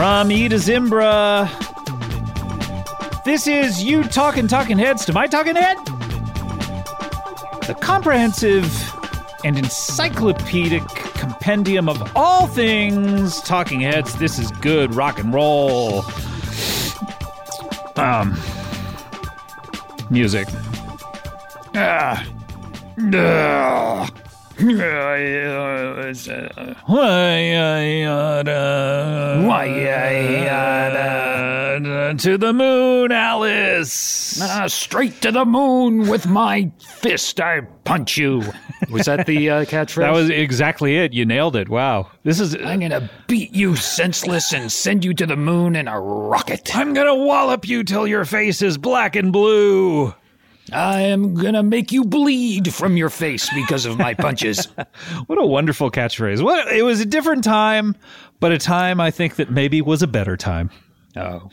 From E Zimbra. This is you talking talking heads to my talking head. The comprehensive and encyclopedic compendium of all things talking heads. This is good rock and roll. Um music. Ah. Ugh. To the moon, Alice. Ah, straight to the moon with my fist. I punch you. Was that the uh, catchphrase? That was exactly it. You nailed it. Wow. This is. I'm gonna beat you senseless and send you to the moon in a rocket. I'm gonna wallop you till your face is black and blue. I am gonna make you bleed from your face because of my punches. what a wonderful catchphrase. What it was a different time, but a time I think that maybe was a better time. Oh,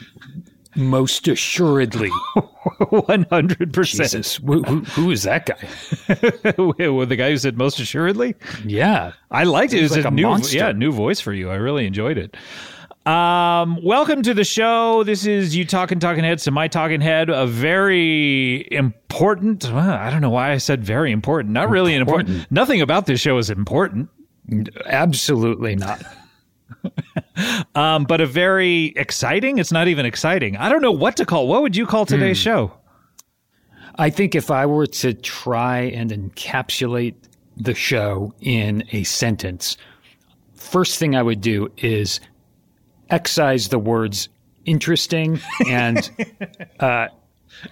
most assuredly. 100%. Jesus. Who, who, who is that guy? well, the guy who said most assuredly? Yeah. I liked it. It was like a, a new, monster. yeah, new voice for you. I really enjoyed it. Um, welcome to the show. This is you talking talking heads to my talking head. A very important. Well, I don't know why I said very important. Not really important. Important. Nothing about this show is important. Absolutely not. Um, but a very exciting. It's not even exciting. I don't know what to call. What would you call today's show? I think if I were to try and encapsulate the show in a sentence, first thing I would do is excise the words interesting and uh,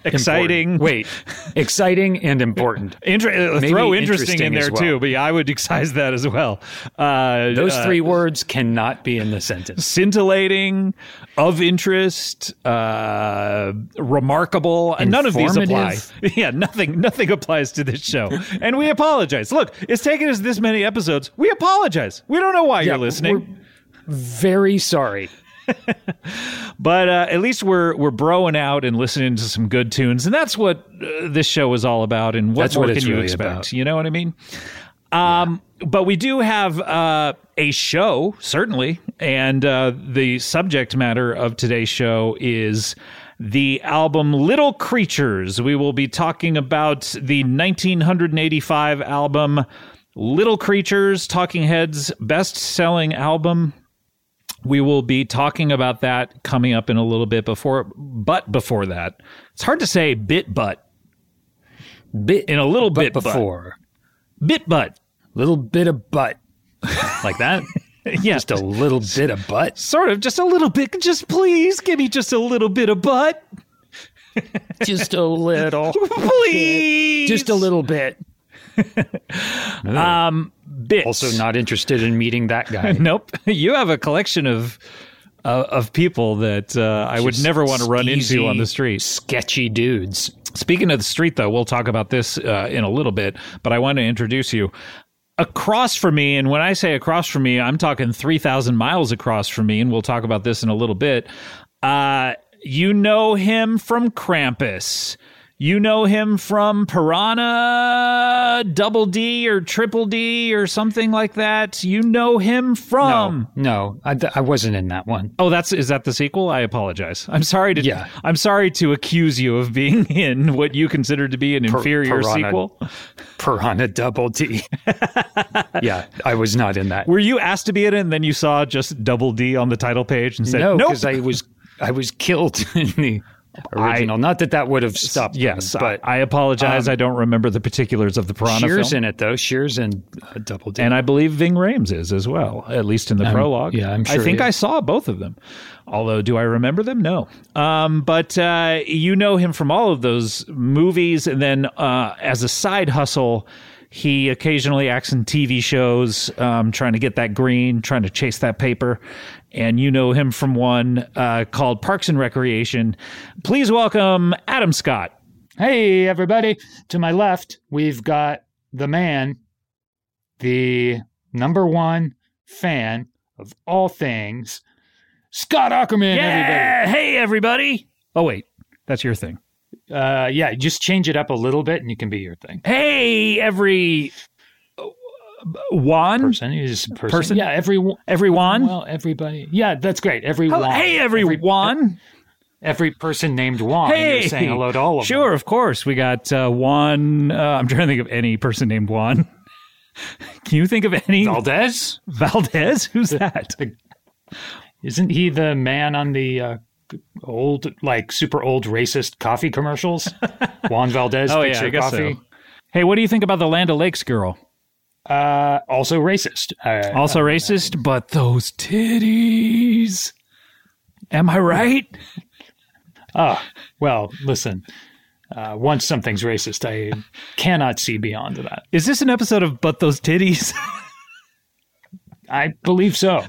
Exciting. important. Wait, exciting and important. Inter- uh, throw interesting, in there well. too, but yeah, I would excise that as well. Uh, Those uh, three words cannot be in the sentence. scintillating, of interest, uh, remarkable, and none of these apply. Yeah, nothing, nothing applies to this show, and we apologize. Look, it's taken us this many episodes. We apologize. We don't know why you're listening, Very sorry. but uh, at least we're we're broing out and listening to some good tunes, and that's what uh, this show is all about. And what That's more what can you really expect? about. You know what I mean? Um, but we do have uh, a show, certainly, and uh, the subject matter of today's show is the album Little Creatures. We will be talking about the 1985 album Little Creatures, Talking Heads' best selling album. We will be talking about that coming up in a little bit before, but before that, it's hard to say bit but Bit in a little bit before. bit but Little bit of butt. Like that? yeah, Just a little bit of butt. sort of just a little bit. Just please give me just a little bit of butt, Just a little. please. Just a little bit. um bits. Also, not interested in meeting that guy. Nope. You have a collection of uh, of people that uh, I would never want to run into on the street. Sketchy dudes. Speaking of the street, though, we'll talk about this uh, in a little bit, but I want to introduce you. Across from me, and when I say across from me, I'm talking 3,000 miles across from me, and we'll talk about this in a little bit. Uh, you know him from Krampus. You know him from Piranha Double D or Triple D or something like that. You know him from. no, I, I wasn't in that one. Oh, that's is that the sequel? I apologize. I'm sorry to Yeah. I'm sorry to accuse you of being in what you consider to be an inferior Piranha. sequel. Piranha Double D. yeah, I was not in that. Were you asked to be in it and then you saw just Double D on the title page and said, no, "Nope." because I was I was killed in the original. not that that would have stopped. me, Yes, but I, I apologize. um, I don't remember the particulars of the Piranha Shears film. in it though. Shears and uh, Double D. And I believe Ving Rhames is as well, at least in the prologue. yeah, I'm sure. I think I saw both of them. Although, do I remember them? No. Um, but uh, you know him from all of those movies, and then uh, as a side hustle, he occasionally acts in TV shows, um, trying to get that green, trying to chase that paper. And you know him from one uh, called Parks and Recreation. Please welcome Adam Scott. Hey, everybody. To my left, we've got the man, the number one fan of all things, Scott Aukerman, Yeah, hey everybody. Oh wait, that's your thing. Uh, yeah, just change it up a little bit and you can be your thing. Hey, every one Person is person. Person? Yeah, every everyone. Well, everybody. Yeah, that's great. Everyone. Hello- hey, everyone. Every, every person named Juan. hey, You're saying hello to all of them. Sure, of course. We got uh, Juan. Uh, I'm trying to think of any person named Juan. Can you think of any Valdez? Valdez? Who's that? Isn't he the man on the uh, old, like super old racist coffee commercials? Juan Valdez, Oh yeah, I guess coffee. so. Hey, what do you think about the Land O'Lakes girl? Uh, also racist. Uh, Also racist, but those titties. Am I right? Ah, well, listen. Uh, once something's racist, I cannot see beyond that. Is this an episode of But Those Titties? I believe so.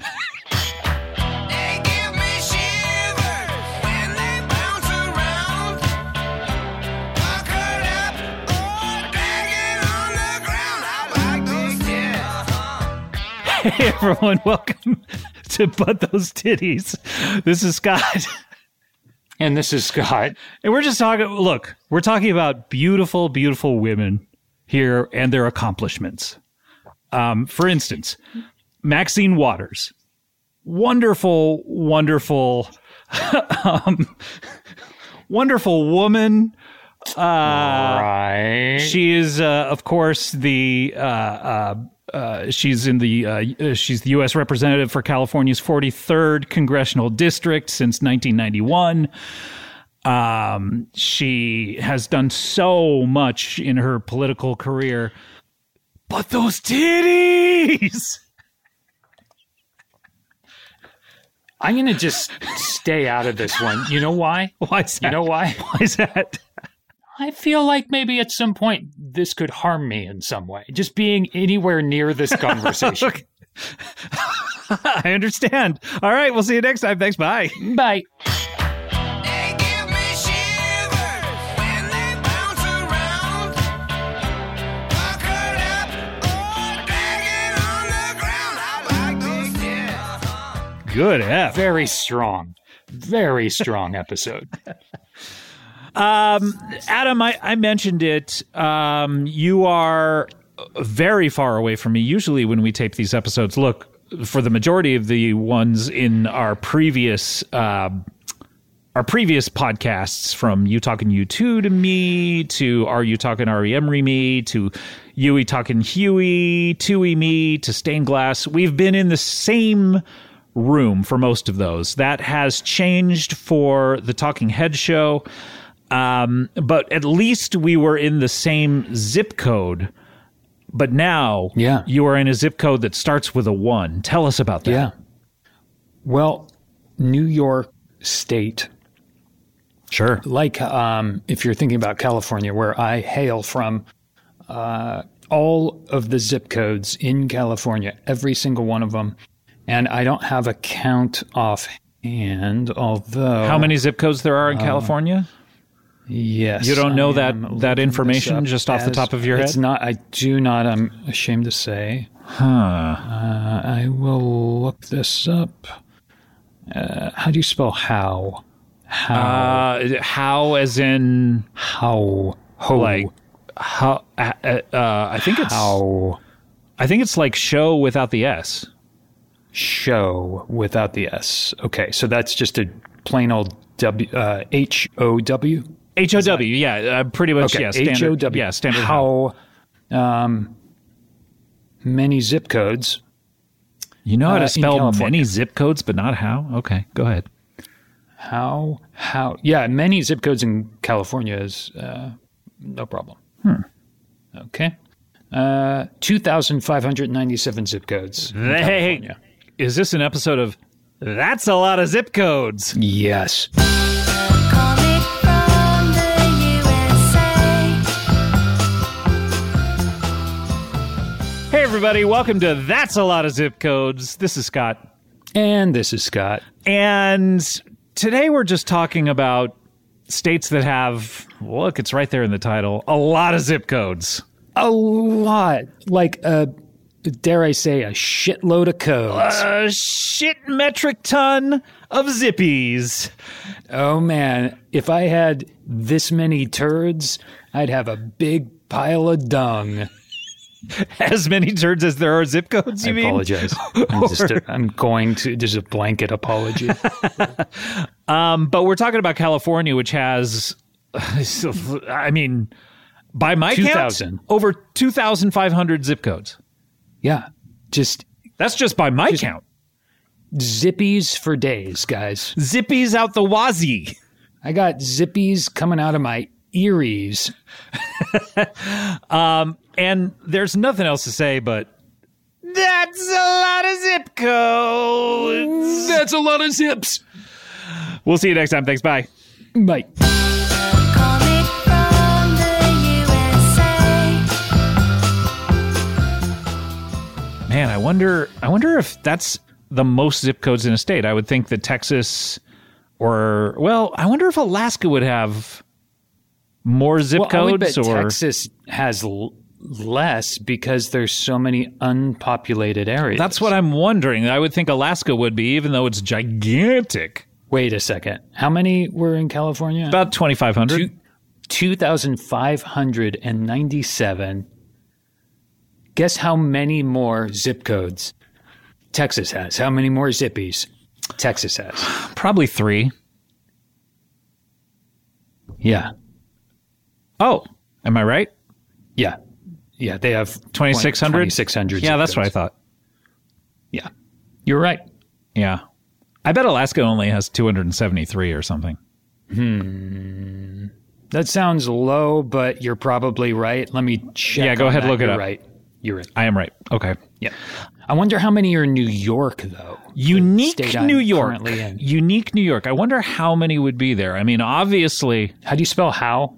Hey everyone, welcome to But Those Titties. This is Scott. And this is Scott. And we're just talking look, we're talking about beautiful, beautiful women here and their accomplishments. Um, for instance, Maxine Waters. Wonderful, wonderful um, wonderful woman. right. She is, uh, of course, the uh, uh, she's in the uh, uh, she's the U.S. representative for California's 43rd congressional district since 1991. Um, she has done so much in her political career, but those titties. I'm going to just stay out of this one. You know why? Why? You know why? why is that? I feel like maybe at some point this could harm me in some way. Just being anywhere near this conversation. I understand. All right, we'll see you next time. Thanks. Bye. Bye. They give me shivers when they bounce around. Puckered up or dragging on the ground. I like those tits. Good F. Very strong. Very strong episode. Um, Adam, I, I mentioned it. Um, you are very far away from me. Usually, when we tape these episodes, look for the majority of the ones in our previous uh, our previous podcasts, from you talking U2 to me to are you talking Emery me to Yui talking Huey, Tui me to stained glass. We've been in the same room for most of those. That has changed for the Talking Head show. Um, but at least we were in the same zip code. But now Yeah. you are in a zip code that starts with a one. Tell us about that. Yeah. Well, New York State, Sure. like um, if you're thinking about California, where I hail from, uh, all of the zip codes in California, every single one of them, and I don't have a count offhand, although How many zip codes there are in California? Yes, You don't know that- that information just off the top of your It's head? not. I do not. I'm ashamed to say. Huh. Uh, I will look this up. Uh, how do you spell how? Uh, how as in How? Ho. like how? Uh, uh, I think it's how? I think it's like show without the s. Show without the S. Okay, so that's just a plain old W. Uh, H O W. H O W. Yeah, uh, pretty much. Okay, yeah, standard, H O W. Yeah, standard. how. Um, many zip codes. You know how uh, to in spell many zip codes, but not how. Okay, go ahead. How? How? Yeah, many zip codes in California is uh, no problem. Hmm. Okay. Uh, 2,597 zip codes. Hey, is this an episode of That's a lot of zip codes? Yes. Everybody, welcome to That's a lot of zip codes. This is Scott. And this is Scott. And today we're just talking about states that have, look, it's right there in the title, a lot of zip codes. A lot. Like, uh, dare I say, a shitload of codes. A shit metric ton of zippies. oh, man. If I had this many turds, I'd have a big pile of dung. As many turds as there are zip codes, you I mean? apologize. I'm, just I'm going to, just a blanket apology. Um, but we're talking about California, which has, I mean, by my count, over 2,500 zip codes. Yeah. Just That's just by my count. zippies for days, guys. Zippies out the wazzy. I got zippies coming out of my earies. Um, and there's nothing else to say but that's a lot of zip codes. That's a lot of zips. We'll see you next time. Thanks. Bye. Bye. Coming from the USA. Man, I wonder I wonder if that's the most zip codes in a state. I would think that Texas or well, I wonder if Alaska would have more zip Well, codes or Texas has l- less because there's so many unpopulated areas. That's what I'm wondering. I would think Alaska would be even though it's gigantic. Wait a second. How many were in California? About 2,500. 2,597. Guess how many more zip codes Texas has? How many more zippies Texas has? Probably 3. Yeah. Oh, am I right? Yeah. Yeah. They have 2600? 2,600. Yeah, that's what I thought. Yeah. You're right. Yeah. I bet Alaska only has 273 or something. Hmm. That sounds low, but you're probably right. Let me check. Yeah, go ahead, that. look it You're up. Right. You're right. I am right. Okay. Yeah. I wonder how many are in New York, though. Unique New York. Unique New York. I wonder how many would be there. I mean, obviously, How do you spell how?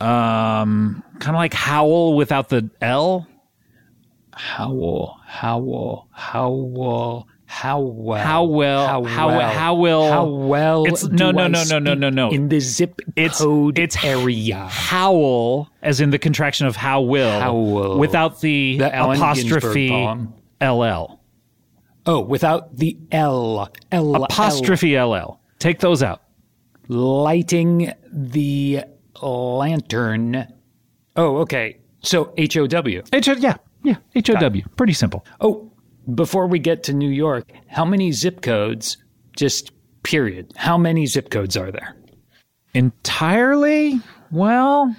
Um, kind of like Howl without the L. Howl, howl, howl, how well, How well- how how- well, how will- how well. It's- no, no, no, no, no, no, no. In the zip It's- code it's area. Howl, as in the contraction of how will, Howl. without the, The apostrophe. LL. Oh, without the L, L, Apostrophe L. LL. Take those out. Lighting the lantern. Oh, okay. So H O W. H- yeah, yeah. H O W. Pretty simple. Oh, before we get to New York, how many zip codes? Just period. How many zip codes are there? Entirely? Well,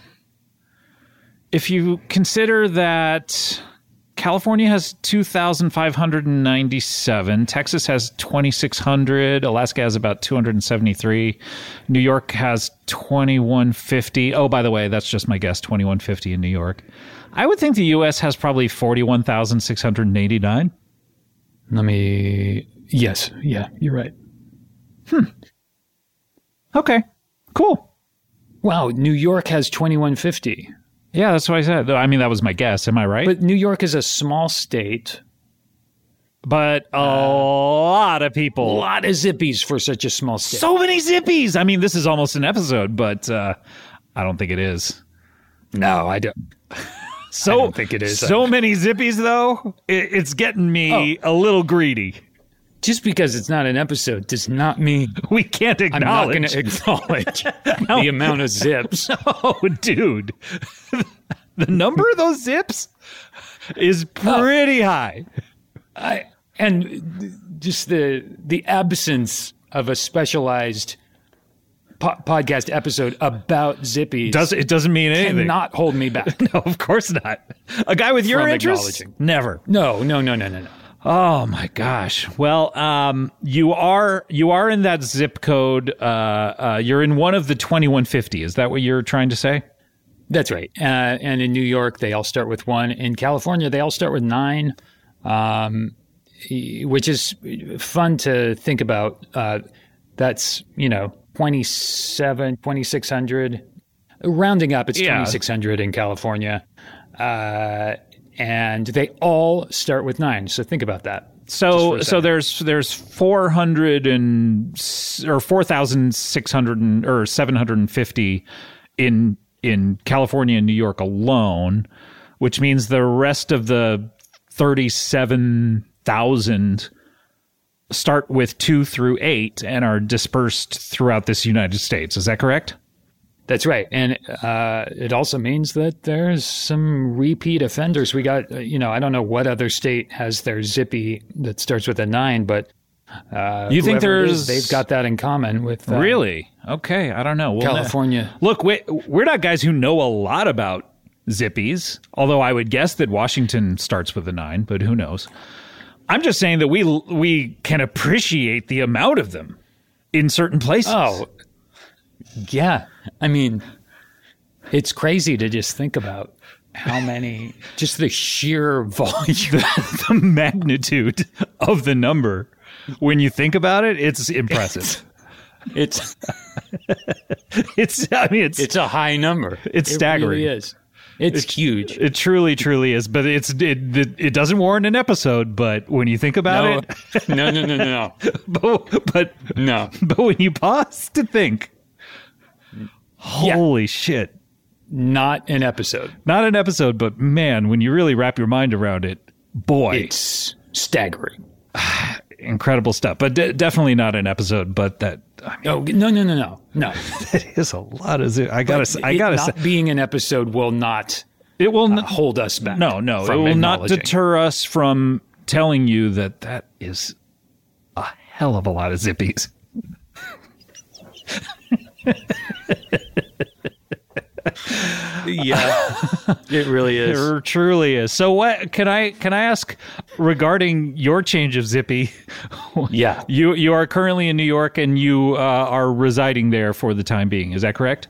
if you consider that California has 2,597, Texas has 2,600, Alaska has about 273, New York has 2,150. Oh, by the way, that's just my guess 2,150 in New York. I would think the U.S. has probably 41,689. Let me. Yes. Yeah, you're right. Hmm. Okay, cool. Wow, New York has 2150. Yeah, that's what I said. I mean, that was my guess. Am I right? But New York is a small state. but a lot of people. A lot of zippies for such a small state. so many zippies. I mean, this is almost an episode, but uh, I don't think it is. no, I don't. So don't think it is. So many zippies, though. It, it's getting me Oh. a little greedy. Just because it's not an episode does not mean We can't acknowledge. I'm not going to acknowledge the amount of zips. oh, dude. the number of those zips is pretty oh. high. I, and just the the absence of a specialized po- podcast episode about Zippy Does it doesn't mean anything. cannot hold me back. No, of course not. A guy with your From interests? acknowledging. Never. No, no, no, no, no, no. Oh my gosh. Well, um, you are you are in that zip code. Uh, uh, you're in one of the 2150. Is that what you're trying to say? That's right. Uh, and in New York, they all start with one. In California, they all start with nine, um, which is fun to think about. Uh, that's, you know, 27, 2600. Rounding up, it's Yeah. 2600 in California. And they all start with nine. So think about that. So Just for a so there's there's 400 and or 4600 and- or 750 in in California and New York alone, which means the rest of the 37,000 start with 2 through 8 and are dispersed throughout this United States. Is that correct? That's right. And uh, it also means that there's some repeat offenders. We got, uh, you know, I don't know what other state has their zippy that starts with a nine, but uh, You think it is, there's- they've got that in common with uh, Really? Okay, I don't know. Well, California. Look, we, we're not guys who know a lot about zippies, although I would guess that Washington starts with a nine, but who knows? I'm just saying that we we can appreciate the amount of them in certain places. Oh, yeah. I mean, it's crazy to just think about how many, just the sheer volume. the magnitude of the number when you think about it, it's impressive. It's it's I mean it's it's a high number. It's It staggering. Really is. It's, huge. it truly truly is, but it's it it, it doesn't warrant an episode, but when you think about no, it, no, no, no, no, but, but no. But when you pause to think, holy shit. Not an episode. Not an episode, but man, when you really wrap your mind around it, boy, It's staggering. incredible stuff. But de- definitely not an episode, but that, I mean, Oh no no no no no! that is a lot of, zi- I gotta, say, I gotta not say, being an episode will not it will uh, not, hold us back. no, no, it will not deter us from telling you that that is a hell of a lot of zippies. Yeah, it really is. It truly is. So what can I can I ask regarding your change of zippy? Yeah, You you are currently in New York and you uh, are residing there for the time being. Is that correct?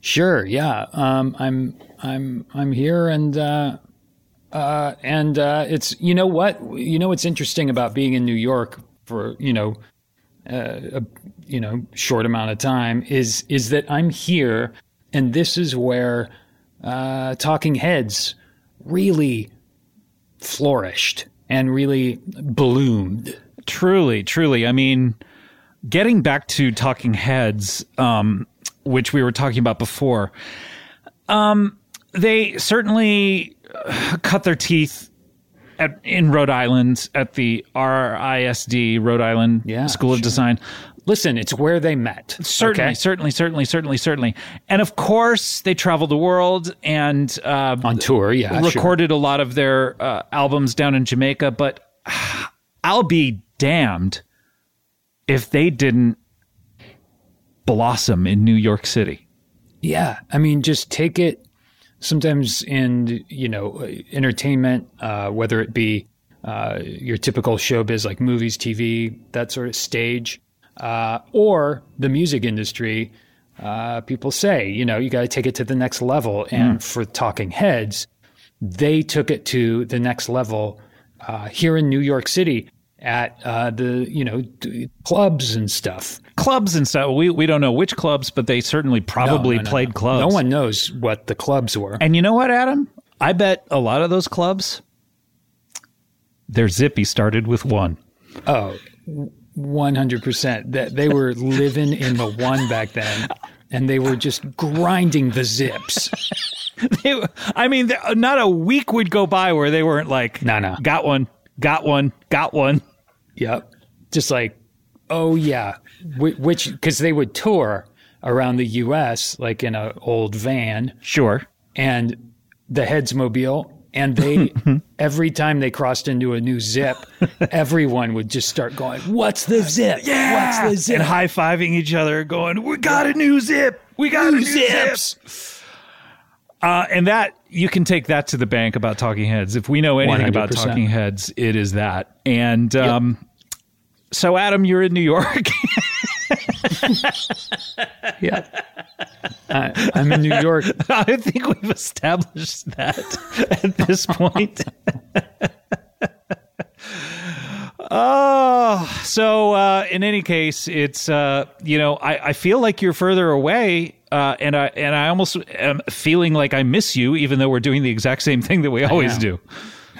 sure. Yeah, um, I'm I'm I'm here, and uh, uh, and uh, it's you know what you know what's interesting about being in New York for you know uh, a you know short amount of time is is that I'm here, and this is where uh, Talking Heads really flourished and really bloomed. Truly, truly. I mean, getting back to Talking Heads, um, which we were talking about before, um, they certainly uh, cut their teeth at, in Rhode Island at the RISD, Rhode Island Yeah, School of sure. Design. Listen, it's where they met. Certainly, okay? certainly, certainly, certainly, certainly. And of course, they traveled the world and uh, on tour. Yeah, sure. recorded a lot of their uh, albums down in Jamaica, but I'll be damned if they didn't blossom in New York City. Yeah, I mean, just take it. Sometimes in you know entertainment, uh, whether it be uh, your typical showbiz like movies, TV, that sort of stage, uh, or the music industry, uh, people say you know you got to take it to the next level. And for Talking Heads, they took it to the next level uh, here in New York City at uh, the you know d- clubs and stuff. Clubs and stuff. We we don't know which clubs, but they certainly probably no, no, played no. clubs. No one knows what the clubs were. And you know what, Adam? I bet a lot of those clubs, their zippy started with one. Oh, 100%. That they were living in the one back then and they were just grinding the zips. They- I mean, not a week would go by where they weren't like, No, no. got one, got one, got one. Yep. just like, oh yeah, which because they would tour around the U.S. like in an old van, Sure. and the Headsmobile. And they, every time they crossed into a new zip, everyone would just start going, "What's the zip? What's the zip?" And high fiving each other, going, "We got a new zip. We got a new zips." Uh, and that you can take that to the bank about Talking Heads. If we know anything about 100%. Talking Heads, it is that. And um, so, Adam, you're in New York. yeah, I, I'm in New York. I think we've established that at this point. oh, so uh, in any case, it's uh, you know I, I feel like you're further away, uh, and I and I almost am feeling like I miss you, even though we're doing the exact same thing that we always know. do.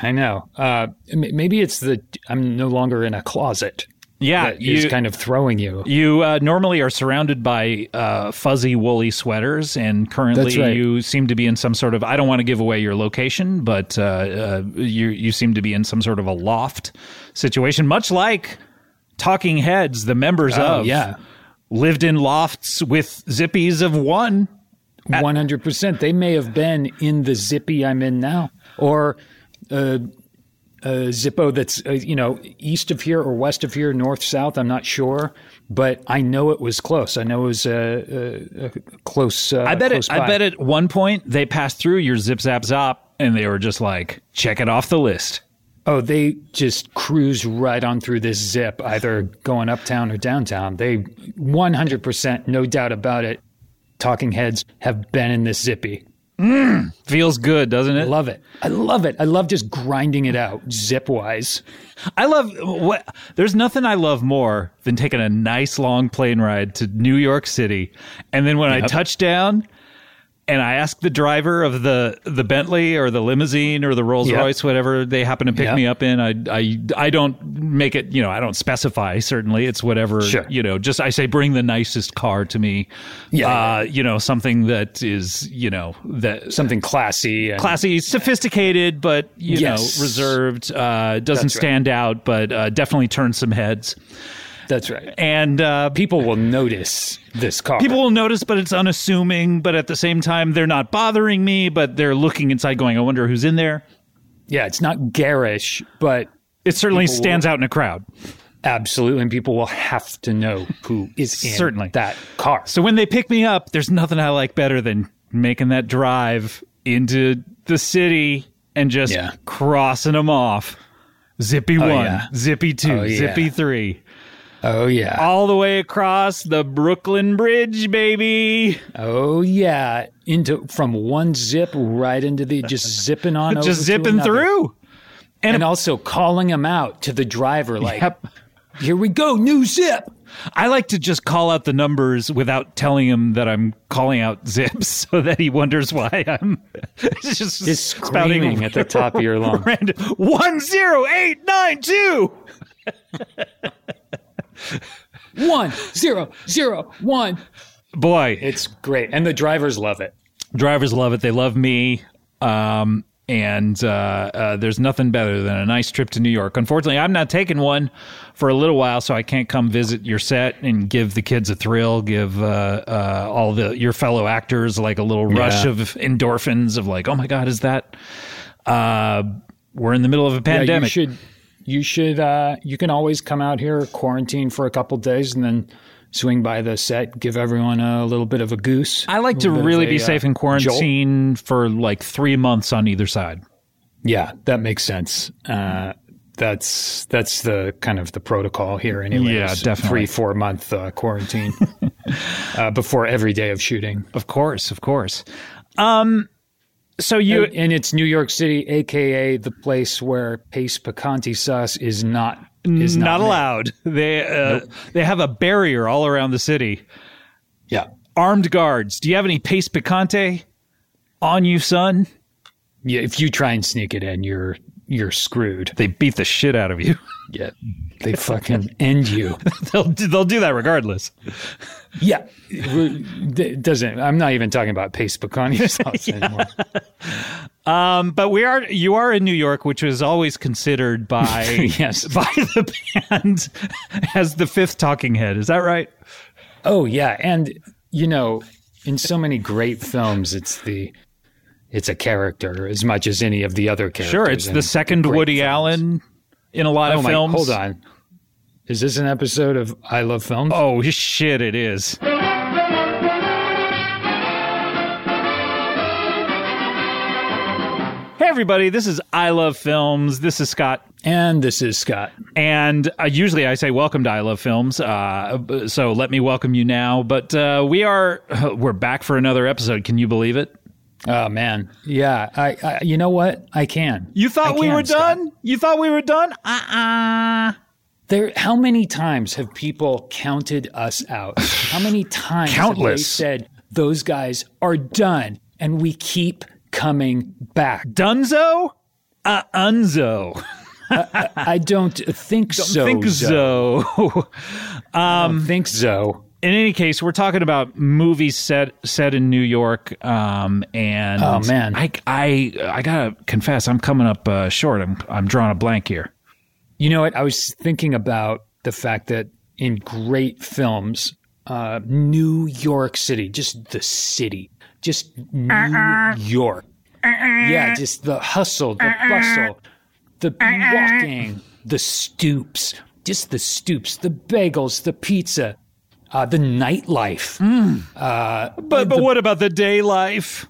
I know. Uh, maybe it's the I'm no longer in a closet. Yeah, that is you- kind of throwing you. You uh, normally are surrounded by uh, fuzzy, woolly sweaters, and currently right. you seem to be in some sort of. I don't want to give away your location, but uh, uh, you you seem to be in some sort of a loft situation, much like Talking Heads, the members Oh of yeah, lived in lofts with zippies of one. one hundred percent. They may have been in the zippy I'm in now, or uh, a Zippo that's uh, you know east of here or west of here, north south. I'm not sure, but I know it was close. I know it was uh, uh, uh, close. Uh, I bet close it. I bet at one point they passed through your zip zap zop, and they were just like, check it off the list. Oh, they just cruise right on through this zip, either going uptown or downtown. They 100%, no doubt about it. Talking heads have been in this zippy. Mm. Feels good, doesn't I it? love it. I love it. I love just grinding it out zip wise. I love what there's nothing I love more than taking a nice long plane ride to New York City and then when I touch down and I ask the driver of the the Bentley or the limousine or the Rolls Yep. Royce whatever they happen to pick Yep. me up in I I I don't make it you know I don't specify certainly it's whatever Sure. you know just I say bring the nicest car to me Yeah, uh you know something that is you know that Something classy. And, classy, sophisticated, but you Yes. know, reserved. Uh, doesn't That's right. stand out, but uh, definitely turns some heads. That's right. And uh, People will notice this car. people will notice, but it's unassuming. But at the same time, they're not bothering me. But they're looking inside, going, "I wonder who's in there." yeah, it's not garish, but It certainly People will- stands out in a crowd. absolutely, and people will have to know who is in Certainly. that car. So when they pick me up, there's nothing I like better than making that drive into the city and just Yeah. crossing them off. Zippy one, yeah. zippy two, Oh, yeah. zippy three. Oh yeah. all the way across the Brooklyn Bridge, baby. Oh yeah, into from one zip right into the just zipping on, Just zipping through. and, also calling him out to the driver like, Yep. "Here we go, new zip." I like to just call out the numbers without telling him that I'm calling out zips so that he wonders why I'm just, Just spouting screaming at the top of your lungs. random 10892. One zero zero one. Boy, It's great, and the drivers love it. drivers love it. They love me. Um, and uh, uh, there's nothing better than a nice trip to New York. Unfortunately, I'm not taking one for a little while, so I can't come visit your set and give the kids a thrill, give uh, uh, all the your fellow actors like a little rush Yeah. of endorphins of like, oh my god, is that? Uh, we're in the middle of a Yeah, pandemic. you should. You should. Uh, you can always come out here, quarantine for a couple days, and then swing by the set, give everyone a little bit of a goose. I like to A little bit of really a, be uh, safe in jolt. quarantine for like three months on either side. Yeah, that makes sense. Uh, that's that's the kind of the protocol here, anyway. Yeah, definitely. Three four month uh, quarantine uh, before every day of shooting. Of course, of course. Um, so you and, and it's New York City, aka the place where Pace picante sauce is not is not, not, allowed. They uh, they have a barrier all around the city. Yeah, Armed guards. Do you have any Pace picante on you, son? yeah. If you try and sneak it in, you're you're screwed. They beat the shit out of you. Yeah, they fucking end you. they'll they'll do that regardless. Yeah, it doesn't. I'm not even talking about Pace picante sauce anymore. Um, but we are you are in New York, which was always considered by Yes. by the band as the fifth talking head. Is that right? Oh yeah, and you know, in so many great films, it's the it's a character as much as any of the other characters. Sure, it's the second Woody films. Allen in a lot Oh of my, films. hold on. Is this an episode of I Love Films? Oh shit, it is. Hey everybody, this is I Love Films. This is Scott. And this is Scott. And uh, usually I say welcome to I Love Films. Uh, so let me welcome you now. But uh, we are we're back for another episode. Can you believe it? Oh man, yeah. I, I you know what? I can. You thought I we can, were Scott. done? You thought we were done? Uh-uh. There. How many times have people counted us out? How many times have they Countless. said those guys are done, and we keep coming back? Dunzo? Uh, unzo. I don't think so. Think so. I don't think so. in any case, we're talking about movies set set in New York. Um, and Oh, man. I I I gotta confess, I'm coming up uh, short. I'm I'm drawing a blank here. You know what? I was thinking about the fact that in great films, uh, New York City, just the city, just New York. Yeah, just the hustle, the bustle, the walking, the stoops, just the stoops, the bagels, the pizza, uh, the nightlife. But but what about the day life?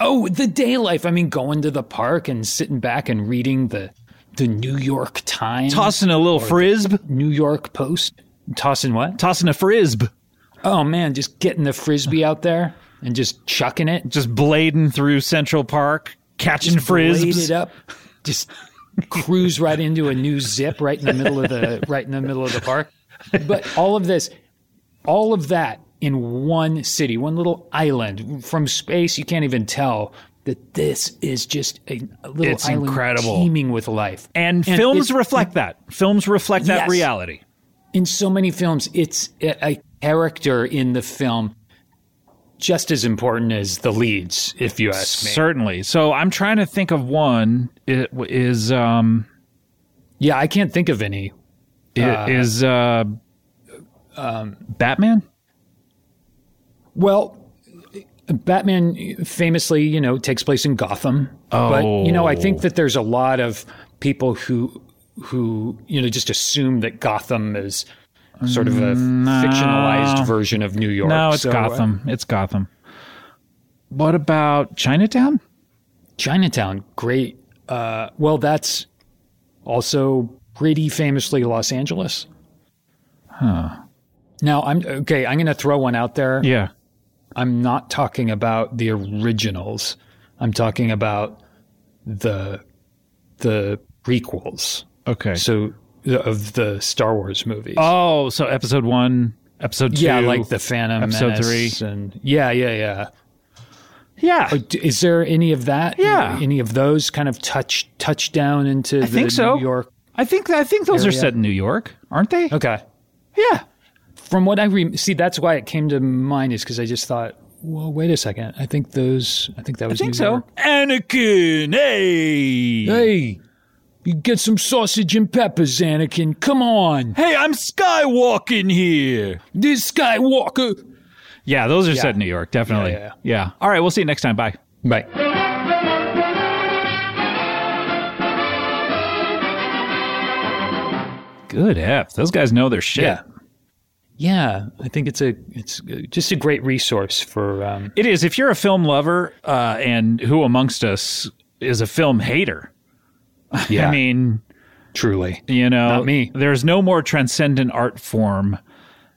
Oh, the day life. I mean, going to the park and sitting back and reading the the New York Times, Tossing a little frisb, New York Post. Tossing what? tossing a frisb, Oh man, just getting the frisbee out there and just chucking it, just blading through Central Park, catching just blade it up, just cruise right into a new zip right in the middle of the right in the middle of the park. But all of this, all of that in one city, one little island from space, you can't even tell that this is just a, a little It's island incredible. teeming with life. And, And films it- reflect that. Films reflect that Yes. reality. in so many films, it's a, character in the film just as important as the leads, if you ask me. Certainly. So I'm trying to think of one. It is um Yeah, I can't think of any. i- is uh um Batman? Well, Batman famously, you know, takes place in Gotham. But, you know, I think that there's a lot of people who who, you know, just assume that Gotham is sort of a fictionalized version of New York. No, it's So, uh, Gotham. It's Gotham. What about Chinatown? Chinatown, great. Uh, well, that's also pretty famously Los Angeles. Huh. Now, I'm okay. I'm going to throw one out there. Yeah. I'm not talking about the originals. I'm talking about the the prequels. Okay. So the- of the Star Wars movies. oh, so episode 1, episode 2. yeah, like the Phantom episode Menace and yeah, yeah, yeah. Yeah. Is there any of that? Yeah. Any of those kind of touch touch down into the think so. New York? I think I think those are set in New York, aren't they? Okay. Yeah. From what I re- see, that's why it came to mind is because I just thought, well, wait a second. I think those. I think that was. I think New so. York. Anakin, hey. Hey, you get some sausage and peppers, Anakin. Come on, Hey, I'm skywalking here. this Skywalker. Yeah, those are set in New York, definitely. Yeah, yeah. All right, we'll see you next time. Bye. Bye. Good F. Those guys know their shit. Yeah. Yeah, I think it's a it's just a great resource for um, It is. If you're a film lover, uh, and who amongst us is a film hater? yeah, I mean, truly. you know, Not me. there's no more transcendent art form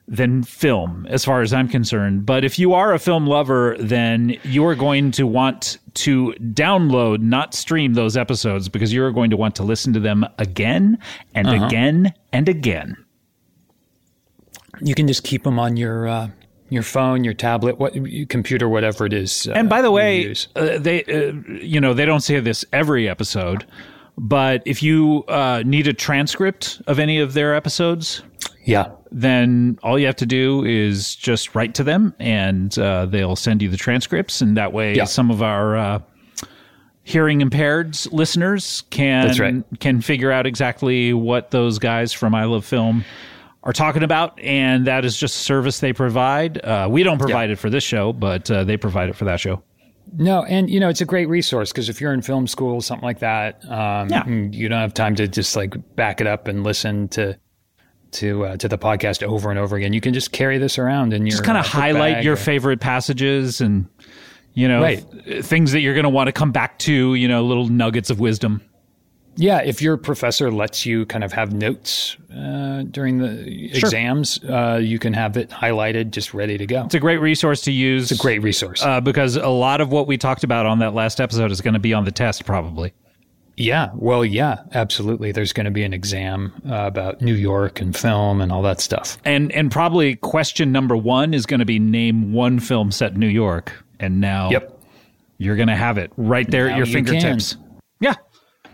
than film, as far as I'm concerned. But if you are a film lover, then you are going to want to download, not stream those episodes, because you're going to want to listen to them again and Uh-huh. again and again. You can just keep them on your uh, your phone, your tablet, what computer, whatever it is. Uh, And by the way, uh, they uh, you know they don't say this every episode, but if you uh, need a transcript of any of their episodes, yeah, then all you have to do is just write to them, and uh, they'll send you the transcripts, and that way Yeah. some of our uh, hearing impaired listeners can right. can figure out exactly what those guys from I Love Film are talking about, and that is just a service they provide. Uh, we don't provide it for this show, but uh, they provide it for that show. No, and you know it's a great resource because if you're in film school, something like that, um, Yeah. you don't have time to just like back it up and listen to to uh, to the podcast over and over again. You can just carry this around and Just kind of highlight your favorite passages and you know Right. th- things that you're going to want to come back to. You know, little nuggets of wisdom. Yeah, if your professor lets you kind of have notes uh, during the exams, uh, you can have it highlighted, just ready to go. It's a great resource to use. It's a great resource. uh, because a lot of what we talked about on that last episode is going to be on the test, probably. yeah, well, yeah, absolutely. There's going to be an exam uh, about New York and film and all that stuff. And and probably question number one is going to be name one film set in New York. And now Yep, you're going to have it right there at your you fingertips. Yeah,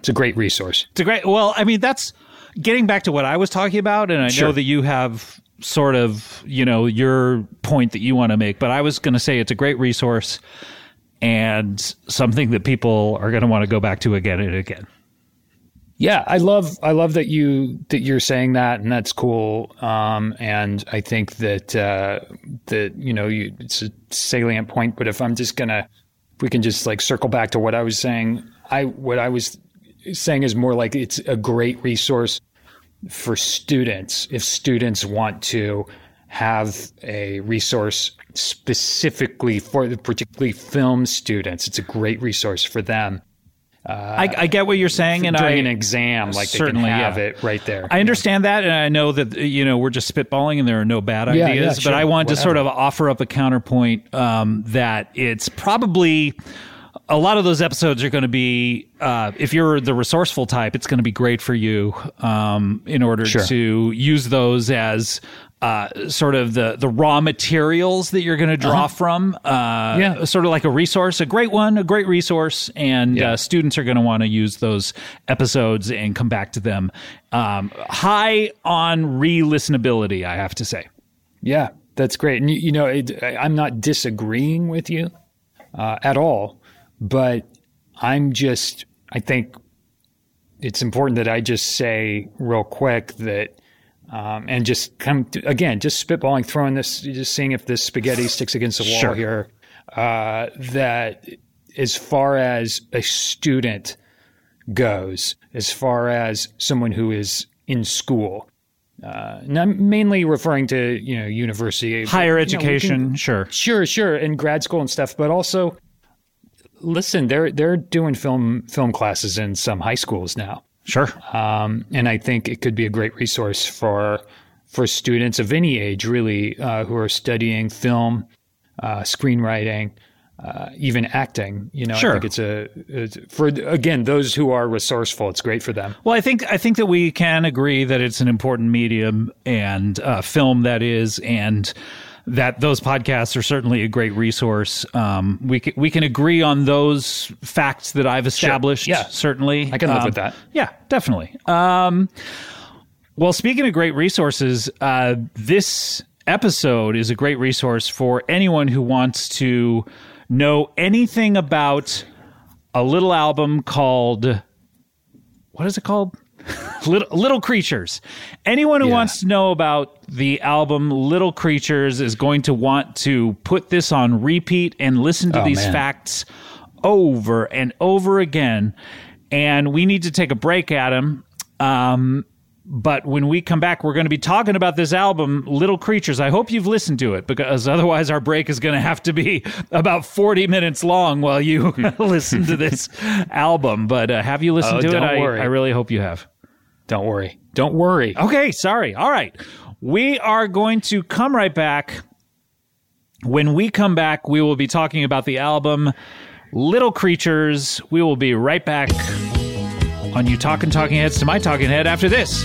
it's a great resource. it's a great. Well, I mean, that's getting back to what I was talking about, and I know that you have sort of you know your point that you want to make, but I was going to say it's a great resource and something that people are going to want to go back to again and again. Yeah, I love I love that you that you're saying that, and that's cool. Um, and I think that uh, that you know you, it's a salient point. But if I'm just gonna, if we can just like circle back to what I was saying, I what I was saying is more like it's a great resource for students if students want to have a resource specifically for the particularly film students. It's a great resource for them I, I get what you're saying, and I during an exam. Like they can certainly, have yeah. it right there. I understand that, and I know that you know we're just spitballing, and there are no bad Yeah, ideas. yeah, but sure, I want to sort of offer up a counterpoint um, that it's probably a lot of those episodes are going to be uh, if you're the resourceful type, it's going to be great for you um, in order Sure. to use those as. Uh, sort of the the raw materials that you're going to draw from, uh, Uh-huh. Yeah. sort of like a resource, a great one, a great resource, and Yeah. uh, students are going to want to use those episodes and come back to them. Um, high on re-listenability, I have to say. Yeah, that's great. And you, you know, it, I'm not disagreeing with you uh, at all, but I'm just, I think it's important that I just say real quick that, um, and just come to, again, just spitballing, throwing this, just seeing if this spaghetti sticks against the wall Sure. here. Uh, that as far as a student goes, as far as someone who is in school, uh, and I'm mainly referring to you know university, Higher but, you know, can- education, sure. Sure, sure, and grad school and stuff, but also listen, they're they're doing film film classes in some high schools now, Sure. um, and I think it could be a great resource for for students of any age, really, uh, who are studying film, uh, screenwriting. Uh, even acting, you know, Sure. I think it's a it's, for again those who are resourceful. It's great for them. Well, I think I think that we can agree that it's an important medium and uh, film that is, and that those podcasts are certainly a great resource. Um, we can, we can agree on those facts that I've established. Yeah. certainly, I can live Um, with that. Yeah, definitely. Um, well, speaking of great resources, uh, this episode is a great resource for anyone who wants to know anything about a little album called what is it called? Little, Little Creatures. Anyone who Yeah. wants to know about the album Little Creatures is going to want to put this on repeat and listen to Oh, these man. facts over and over again. And we need to take a break, Adam. Um, but when we come back, we're going to be talking about this album, Little Creatures. I hope you've listened to it because otherwise, our break is going to have to be about 40 minutes long while you listen to this album. But uh, have you listened Oh, to it? I. I really hope you have. Don't worry, don't worry. Okay, sorry. All right. We are going to come right back. When we come back, we will be talking about the album Little Creatures. We will be right back on You Talking Talking Heads to My Talking Head after this.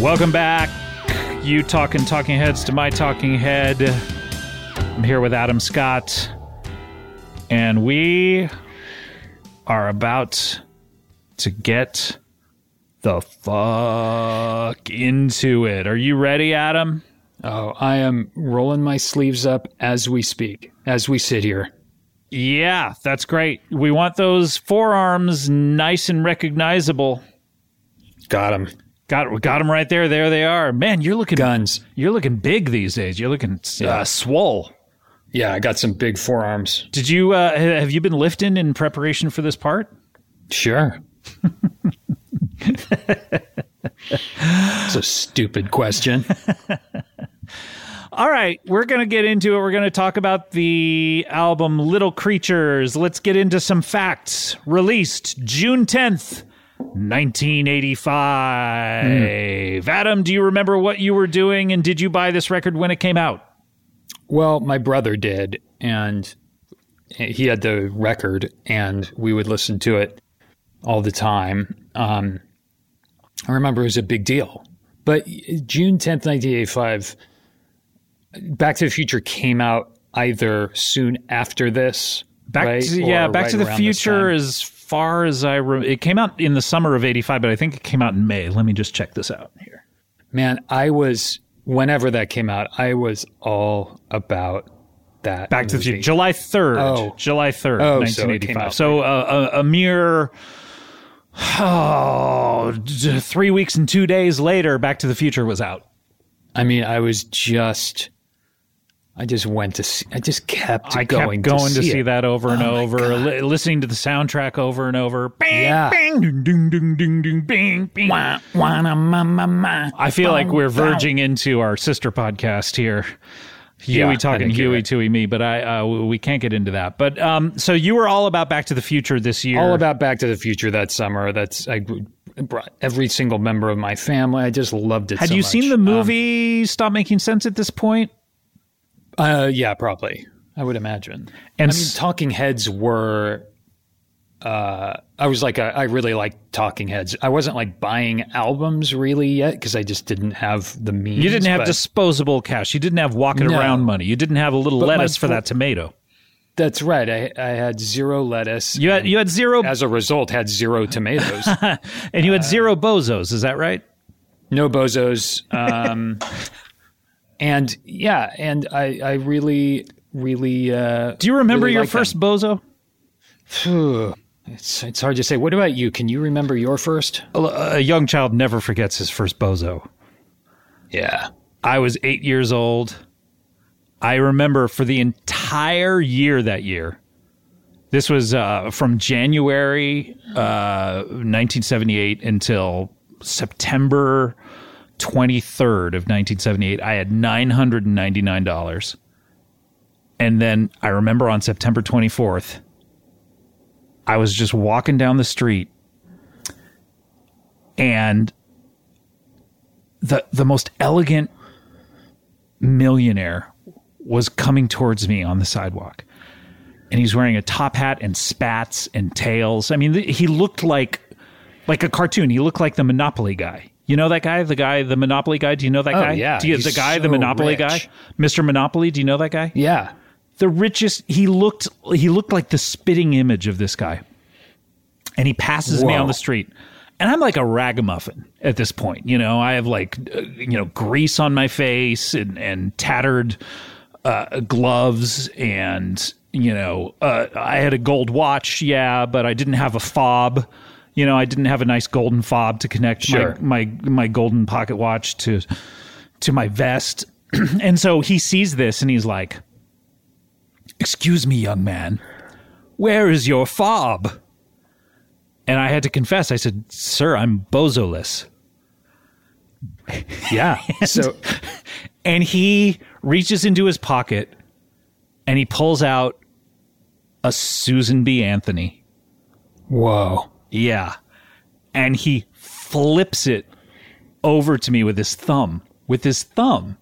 Welcome back. You talking talking heads to my talking head. I'm here with Adam Scott. And we are about to get the fuck into it. Are you ready, Adam? Oh, I am rolling my sleeves up as we speak, as we sit here. Yeah, that's great. We want those forearms nice and recognizable. Got him. Got got them right there. There they are. Man, you're looking Guns. You're looking big these days. You're looking uh, Yeah. swole. Yeah, I got some big forearms. Did you uh, have you been lifting in preparation for this part? Sure. It's a stupid question. All right, we're going to get into it. We're going to talk about the album Little Creatures. Let's get into some facts. Released June 10th, 1985. Adam, do you remember what you were doing and did you buy this record when it came out? Well, my brother did, and he had the record, and we would listen to it all the time. Um, I remember it was a big deal. But June 10th, 1985, Back to the Future came out either soon after this. Back right? to, yeah, or Back right to the Future time. Far as I re- it came out in the summer of 85, but I think it came out in May. Let me just check this out here. Man, I was, whenever that came out, I was all about that. Back to the. Future, July 3rd. Oh. July 3rd, Oh, so 1985. out So, uh, a, a mere oh, three weeks and two days later, Back to the Future was out. I mean, I was just, I just went to see, I just kept I going, kept going to see, it. that over and Oh over, li- listening to the soundtrack over and over. Bing, Yeah. bing, ding, ding, ding, ding, ding, bing, bing. Wah, wah, na, ma, ma, ma. I feel like we're verging into our sister podcast here. Huey Yeah, talking Huey. Tui, me, but I uh, we can't get into that. But um, so you were all about Back to the Future this year. All about Back to the Future that summer. That's I brought every single member of my family. I just loved it. Had so you much. seen the movie Stop Making Sense at this point? Uh, yeah, probably. I would imagine. And I mean, Talking Heads were. Uh, I was like, I, I really liked Talking Heads. I wasn't like buying albums really yet because I just didn't have the means. you didn't have but disposable cash. You didn't have walking No. around money. You didn't have a little lettuce for that tomato. That's right. I, I had zero lettuce. You had you had zero as a result, had zero tomatoes. and you had zero bozos. Is that right? no bozos. Um, and yeah, and I, I really, really. Uh, Do you remember really your like them. first bozo? It's it's hard to say. What about you? Can you remember your first? A, a young child never forgets his first bozo. Yeah. I was eight years old. I remember for the entire year that year. This was uh, from January uh, 1978 until September 23rd of 1978. I had $999. And then I remember on September 24th, I was just walking down the street and the the most elegant millionaire was coming towards me on the sidewalk and he's wearing a top hat and spats and tails i mean he looked like like a cartoon he looked like the monopoly guy you know that guy? The guy the monopoly guy? Do you know that Oh, guy? yeah, do you, the guy the monopoly rich. guy? Mr monopoly do you know that guy? Yeah. the richest he looked he looked like the spitting image of this guy. And he passes me on the street. And i'm like a ragamuffin at this point you know? I have like uh, you know grease on my face and and tattered uh, gloves and you know, uh, I had a gold watch, yeah, but I didn't have a fob. You know, I didn't have a nice golden fob to connect Sure. my, my my golden pocket watch to to my vest. and so he sees this and he's like, "Excuse me, young man, where is your fob?" And I had to confess, I said, "Sir, I'm bozoless." Yeah. So and he reaches into his pocket and he pulls out a Susan B. Anthony. whoa. Yeah. And he flips it over to me with his thumb. With his thumb.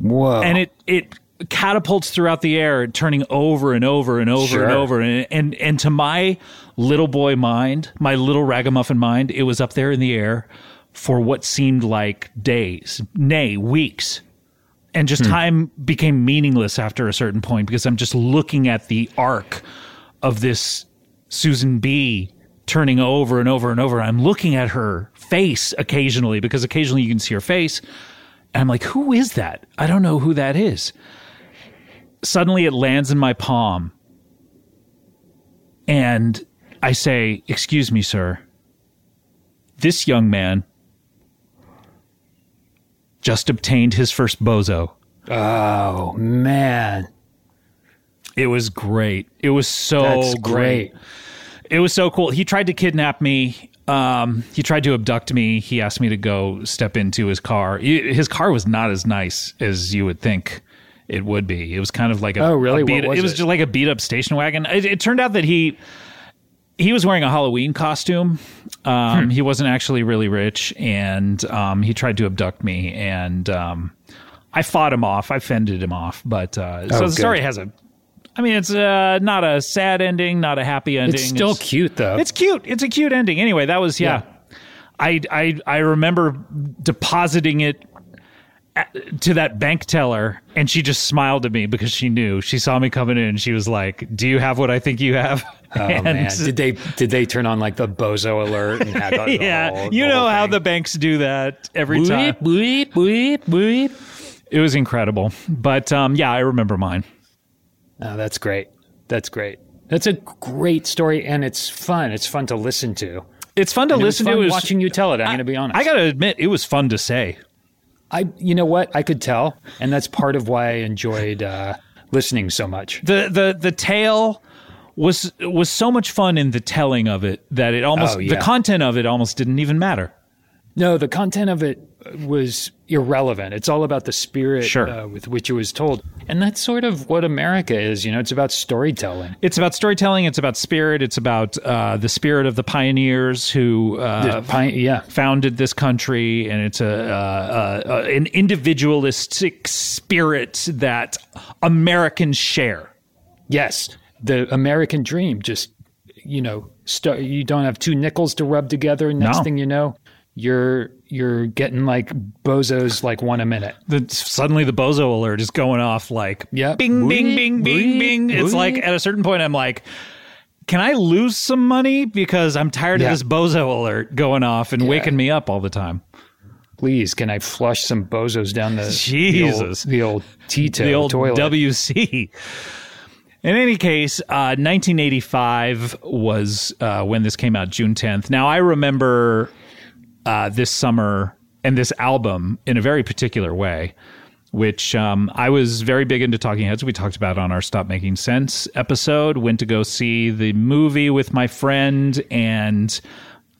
Whoa. And it it catapults throughout the air, turning over and over and over and over. And, and and to my little boy mind, my little ragamuffin mind, it was up there in the air for what seemed like days, nay, weeks. And just hmm. time became meaningless after a certain point because I'm just looking at the arc of this Susan B turning over and over and over. I'm looking at her face occasionally because occasionally you can see her face. And I'm like, who is that? I don't know who that is. Suddenly it lands in my palm. And I say, Excuse me, sir. This young man just obtained his first bozo. oh man. It was great. It was so great. great. It was so cool. He tried to kidnap me. Um, he tried to abduct me. He asked me to go step into his car. His car was not as nice as you would think it would be. It was kind of like a Oh, really? a beat, was it was it? just like a beat up station wagon. It, it turned out that he he was wearing a Halloween costume. Um, Hmm. He wasn't actually really rich, and um, he tried to abduct me. And um, I fought him off. I fended him off. But uh, so Oh, the good. story has a. I mean, it's uh, not a sad ending, not a happy ending. It's still cute though. It's cute. It's a cute ending. Anyway, that was yeah. I I I remember depositing it at- to that bank teller, and she just smiled at me because she knew. She saw me coming in, and she was like, "Do you have what I think you have?" oh and, man. Did they did they turn on like the bozo alert and have the yeah, whole- you know how the banks do that every time. Bleep, bleep, bleep, bleep. It was incredible, but um, yeah, I remember mine. Oh, that's great. That's great. That's a great story, and it's fun. It's fun to listen to. It's fun to And listen fun to. Watching you tell it. I'm going to be honest. I gotta admit, it was fun to say. I, you know what? I could tell, and that's part of why I enjoyed uh, listening so much. the the the tale was was so much fun in the telling of it that it almost Oh, the content of it almost didn't even matter. No, the content of it was irrelevant. It's all about the spirit Sure. uh, with which it was told, and that's sort of what America is. You know, it's about storytelling. It's about storytelling. It's about spirit. It's about uh, the spirit of the pioneers who uh, The pi- yeah, founded this country, and it's a, uh, uh, uh, an individualistic spirit that Americans share. yes, the American dream. Just you know, st- you don't have two nickels to rub together. And next No. thing you know, you're you're getting like bozos like one a minute. The, suddenly, the bozo alert is going off like Yep. bing, bing, bing, bing, bing. It's like at a certain point, I'm like, can I lose some money because I'm tired Yeah. of this bozo alert going off and waking me up all the time? Please, can I flush some bozos down the Jesus. the old, the old the old toilet? WC. In any case, uh, 1985 was uh, when this came out, June 10th. Now, I remember uh, this summer and this album in a very particular way, which um, I was very big into Talking Heads. We talked about on our Stop Making Sense episode. Went to go see the movie with my friend. And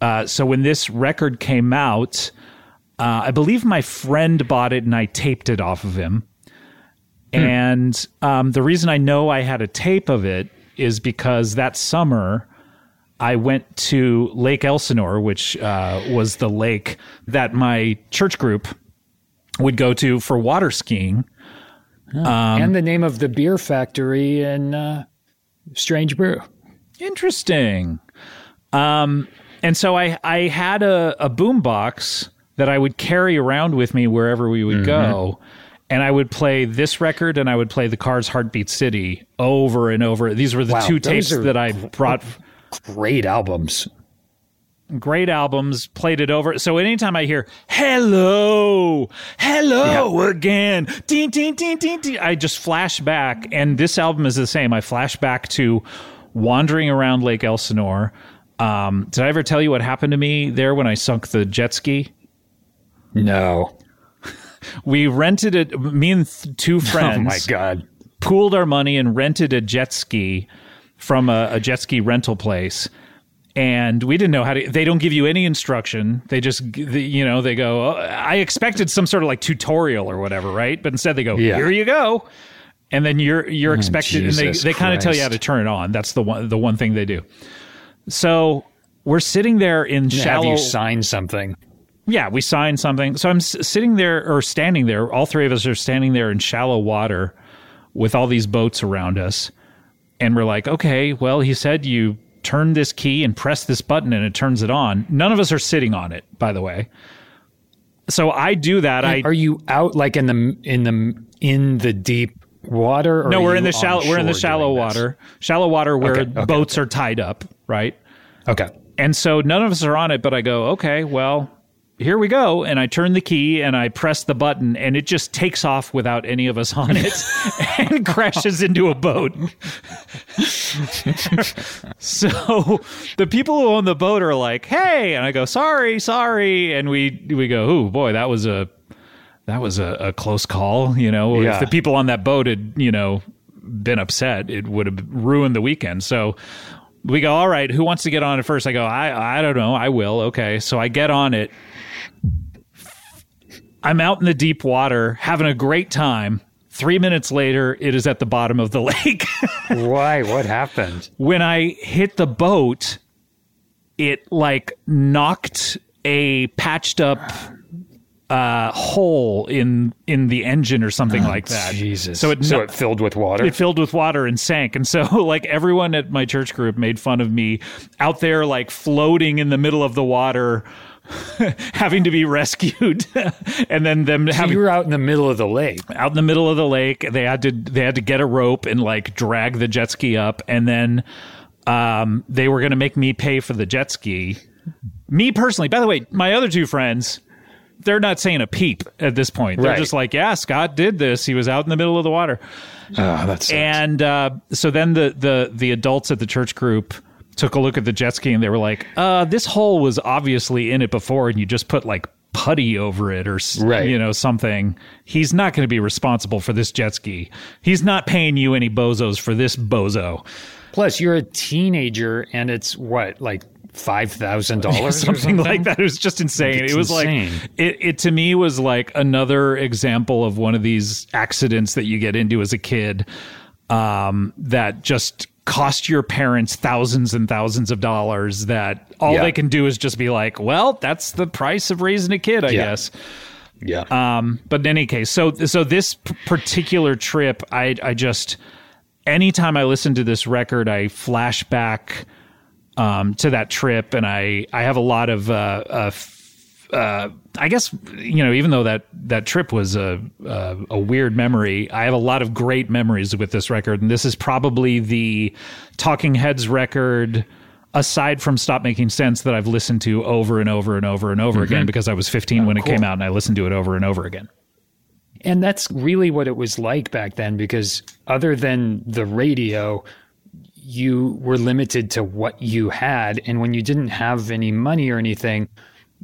uh, so when this record came out, uh, I believe my friend bought it and I taped it off of him. And um, the reason I know I had a tape of it is because that summer I went to Lake Elsinore, which uh, was the lake that my church group would go to for water skiing. Um, and the name of the beer factory in uh, Strange Brew. Interesting. Um, and so I, I had a, a boom box that I would carry around with me wherever we would go. And I would play this record and I would play the Cars Heartbeat City over and over. These were the Wow, two tapes are that I brought. Great albums. great albums, played it over. So anytime I hear "Hello, hello again," ding, ding, ding, ding, ding, I just flash back. And this album is the same. I flash back to wandering around Lake Elsinore. Um, did I ever tell you what happened to me there when I sunk the jet ski? No. We rented it. Me and th- two friends. Oh my god. pooled our money and rented a jet ski from a, a jet ski rental place. And we didn't know how to. They don't give you any instruction. They just, you know, they go. "Oh," I expected some sort of like tutorial or whatever, right? But instead, they go, Yeah. "Here you go," and then you're you're oh, expected, and they they kind of tell you how to turn it on. That's the one the one thing they do. So we're sitting there in shallow Have you sign something? Yeah, we signed something. So I'm s- sitting there or standing there. All three of us are standing there in shallow water with all these boats around us. And we're like, okay, well, he said you turn this key and press this button and it turns it on. None of us are sitting on it, by the way. So I do that. I Are you out like in the in the in the deep water? Or no, we're in the shallow. We're in the shallow doing this? water. Shallow water where Okay, okay, boats are tied up, right? Okay. And so none of us are on it, but I go, okay, well, here we go. And I turn the key and I press the button and it just takes off without any of us on it and crashes into a boat. so the people who own the boat are like, hey, and I go, sorry, sorry. And we, we go, oh boy, that was a, that was a, a close call. You know, Yeah. if the people on that boat had, you know, been upset, it would have ruined the weekend. So we go, all right, who wants to get on it first? I go, I, I don't know. I will. Okay. So I get on it. I'm out in the deep water having a great time. Three minutes later, it is at the bottom of the lake. Why? What happened? when I hit the boat, it like knocked a patched up uh, hole in in the engine or something like that. Jesus. So it so it filled with water. it filled with water and sank. And so, like, everyone at my church group made fun of me out there, like, floating in the middle of the water, having to be rescued. and then them so having you were out in the middle of the lake. out in the middle of the lake. They had to they had to get a rope and like drag the jet ski up, and then um, they were going to make me pay for the jet ski. Me personally, by the way, my other two friends, they're not saying a peep at this point. They're Right. just like, yeah, Scott did this. He was out in the middle of the water. Oh, that's And uh, so then the, the the adults at the church group took a look at the jet ski and they were like, uh, "This hole was obviously in it before, and you just put like putty over it or Right. you know something." He's not going to be responsible for this jet ski. He's not paying you any bozos for this bozo. Plus, you're a teenager, and it's what like five thousand dollars, something like that. It was just insane. It's it was insane. like it, it to me was like another example of one of these accidents that you get into as a kid um, that just cost your parents thousands and thousands of dollars. That all Yeah. they can do is just be like, well, that's the price of raising a kid, I Yeah. guess. Yeah. Um, but in any case, so so this p- particular trip, I I just anytime I listen to this record, I flash back um, to that trip, and I I have a lot of uh, uh, uh, I guess you know even though that that trip was a, a a weird memory, I have a lot of great memories with this record, and this is probably the Talking Heads record. Aside from Stop Making Sense, that I've listened to over and over and over and over again mm-hmm. because I was 15 when it came out and I listened to it over and over again. And that's really what it was like back then because other than the radio, you were limited to what you had. And when you didn't have any money or anything,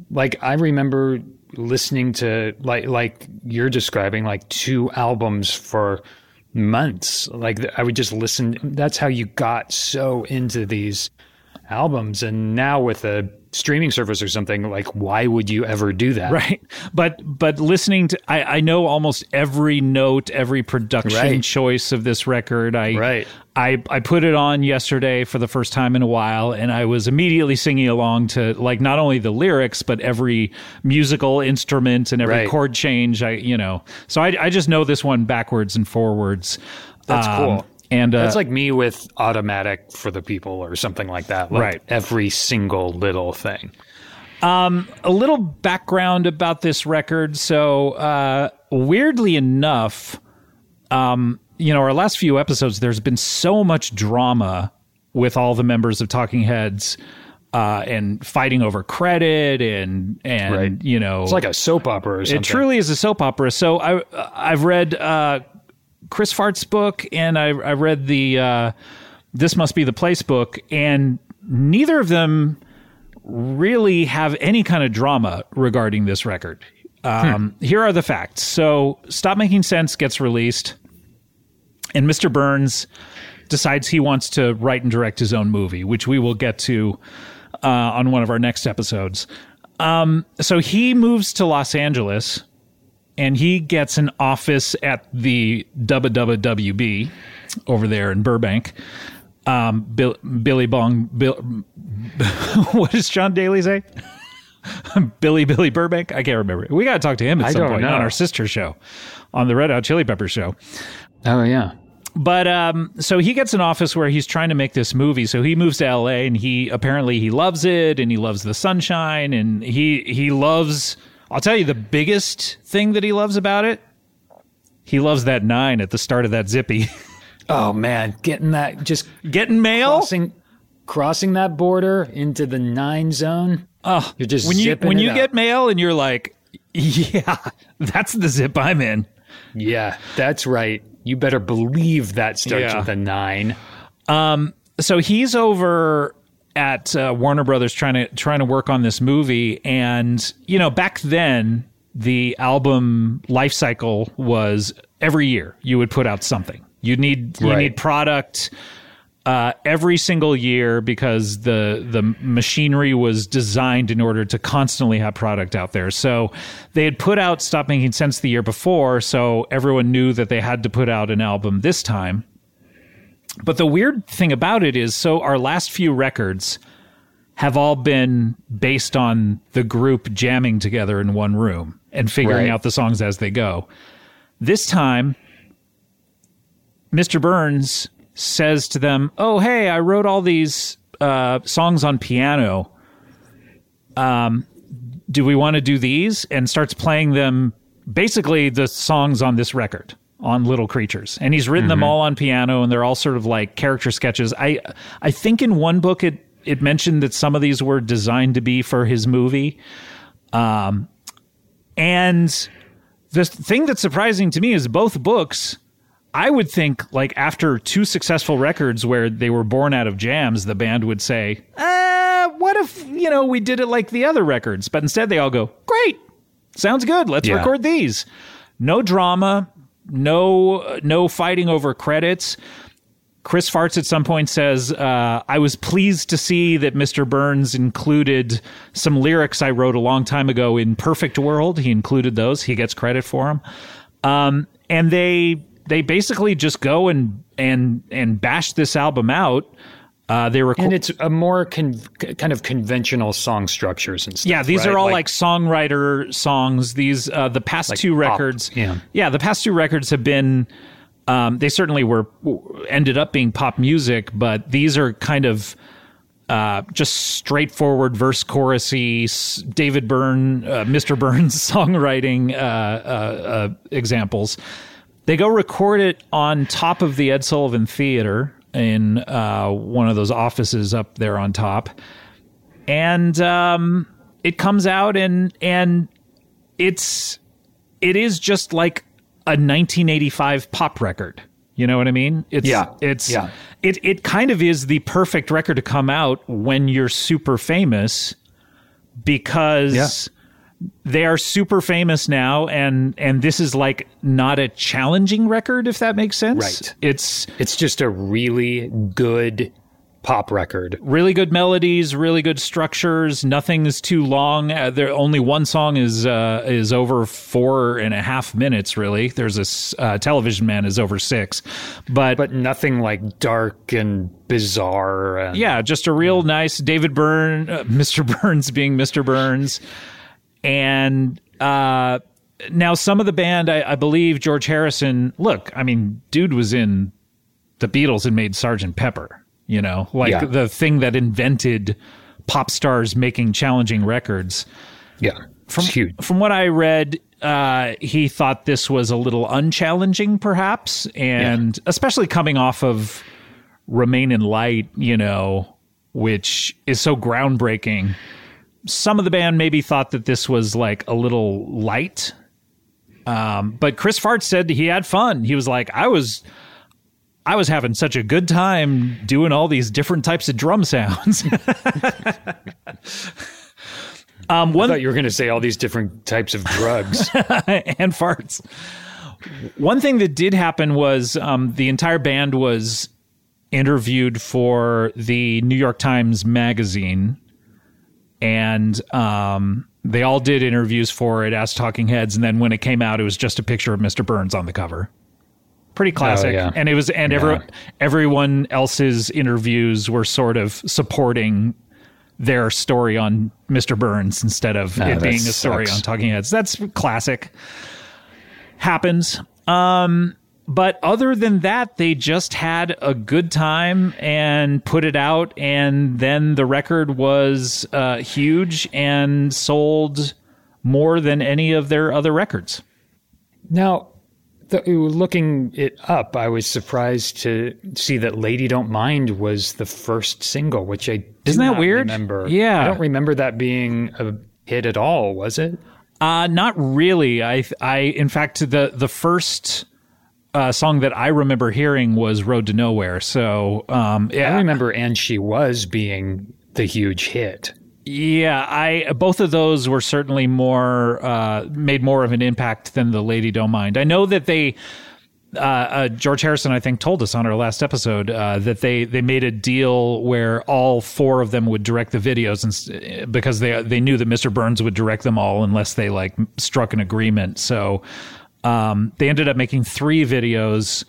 like I remember listening to like like you're describing like two albums for months. Like I would just listen that's how you got so into these albums and now with a streaming service or something like why would you ever do that? right but but listening to I, I know almost every note every production Right. choice of this record i Right. I, I put it on yesterday for the first time in a while and i was immediately singing along to like not only the lyrics but every musical instrument and every Right. chord change i you know so i, I just know this one backwards and forwards That's Um, cool. And uh, That's like me with automatic for the people or something like that. Like Right. Every single little thing. a little background about this record. So, uh, weirdly enough, um, you know, our last few episodes, there's been so much drama with all the members of Talking Heads. uh, and fighting over credit and and Right. you know It's like a soap opera or something. it truly is a soap opera. So I I've read uh, Chris Fart's book and I I read the uh, This Must Be the Place book, and neither of them really have any kind of drama regarding this record. Um, Here are the facts. So Stop Making Sense gets released, and Mr. Burns decides he wants to write and direct his own movie, which we will get to uh, on one of our next episodes. Um, so he moves to Los Angeles and he gets an office at the WWWB over there in Burbank. Um, Bill, Billy Bong, Bill, what does John Daly say? Billy Billy Burbank. I can't remember. We got to talk to him at I some point know. on our sister show, on the Red Hot Chili Peppers show. Oh yeah. But um, so he gets an office where he's trying to make this movie. So he moves to L.A. and he apparently he loves it and he loves the sunshine and he he loves. I'll tell you the biggest thing that he loves about it. He loves that nine at the start of that zippy. Oh man, getting that just Getting mail. crossing crossing that border into the nine zone. Oh, You're just when you when you up. get mail and you're like, yeah, that's the zip I'm in. Yeah, that's right. You better believe that starts Yeah. with a nine. Um, so he's over at uh, Warner Brothers trying to trying to work on this movie, and you know back then the album life cycle was every year you would put out something. You need you Right. need product uh, every single year because the the machinery was designed in order to constantly have product out there. So they had put out Stop Making Sense the year before, so everyone knew that they had to put out an album this time. But the weird thing about it is so our last few records have all been based on the group jamming together in one room and figuring Right. out the songs as they go. This time, Mr. Burns says to them, "Oh, hey, I wrote all these uh, songs on piano. Um, do we want to do these?" And starts playing them, basically the songs on this record on Little Creatures, and he's written them all on piano, and they're all sort of like character sketches. I I think in one book it it mentioned that some of these were designed to be for his movie, um, and the thing that's surprising to me is both books I would think like after two successful records where they were born out of jams, the band would say, uh, what if, you know, we did it like the other records? But instead they all go, great. Sounds good. Let's Yeah. record these. No drama, no no fighting over credits. Chris Farts at some point says, uh, I was pleased to see that Mr. Burns included some lyrics I wrote a long time ago in Perfect World. He included those. He gets credit for them. Um, and they they basically just go and and and bash this album out. Uh, they record. And it's a more con- kind of conventional song structures and stuff. Yeah, these right? are all like, songwriter songs. These uh, the past two pop, records. yeah. yeah, the past two records have been. Um, they certainly were ended up being pop music, but these are kind of uh, just straightforward verse chorusy David Byrne, uh, Mr. Burns songwriting uh, uh, uh, examples. They go record it on top of the Ed Sullivan Theater in uh, one of those offices up there on top, and um, it comes out and and it's it is just like a 1985 pop record. You know what I mean? It's Yeah. it's Yeah. it it kind of is the perfect record to come out when you're super famous because. They are super famous now and and this is like not a challenging record if that makes sense. Right. It's It's just a really good pop record. really good melodies, really good structures. Nothing is too long. Uh, there only one song is uh, is over four and a half minutes. Really, there's a uh, Television Man is over six, but But nothing like dark and bizarre. And, yeah, just a real nice David Byrne, uh, Mr. Burns being Mr. Burns, and uh, now some of the band, I, I believe George Harrison. Look, I mean, dude was in the Beatles and made Sergeant Pepper. You know, like Yeah. the thing that invented pop stars making challenging records. Yeah. From from what I read, uh, he thought this was a little unchallenging, perhaps, and especially coming off of Remain in Light. You know, which is so groundbreaking. Some of the band maybe thought that this was like a little light. Um, but Chris Fart said he had fun. He was like, I was I was having such a good time doing all these different types of drum sounds. um, I one thought you were going to say all these different types of drugs. and farts. One thing that did happen was um, the entire band was interviewed for the New York Times Magazine, and um, they all did interviews for it as Talking Heads. And then when it came out, it was just a picture of Mr. Burns on the cover. Pretty classic, yeah. and it was, and every, everyone else's interviews were sort of supporting their story on Mr. Burns instead of Ah, it being a story sucks. on Talking Heads. That's classic. Happens. Um, but other than that, they just had a good time and put it out, and then the record was uh, huge and sold more than any of their other records. Now, th- looking it up, I was surprised to see that "Lady Don't Mind" was the first single, which I Isn't that weird? Remember? Yeah. I don't remember that being a hit at all. Was it? Uh, not really. I, I, in fact, the the first uh, song that I remember hearing was "Road to Nowhere." So, um, I remember "And She Was" being the huge hit. yeah, I both of those were certainly more uh, made more of an impact than the "Lady Don't Mind." I know that they. Uh, uh, George Harrison, I think, told us on our last episode uh, that they, they made a deal where all four of them would direct the videos, and because they they knew that Mr. Burns would direct them all unless they like struck an agreement. So um, they ended up making three videos,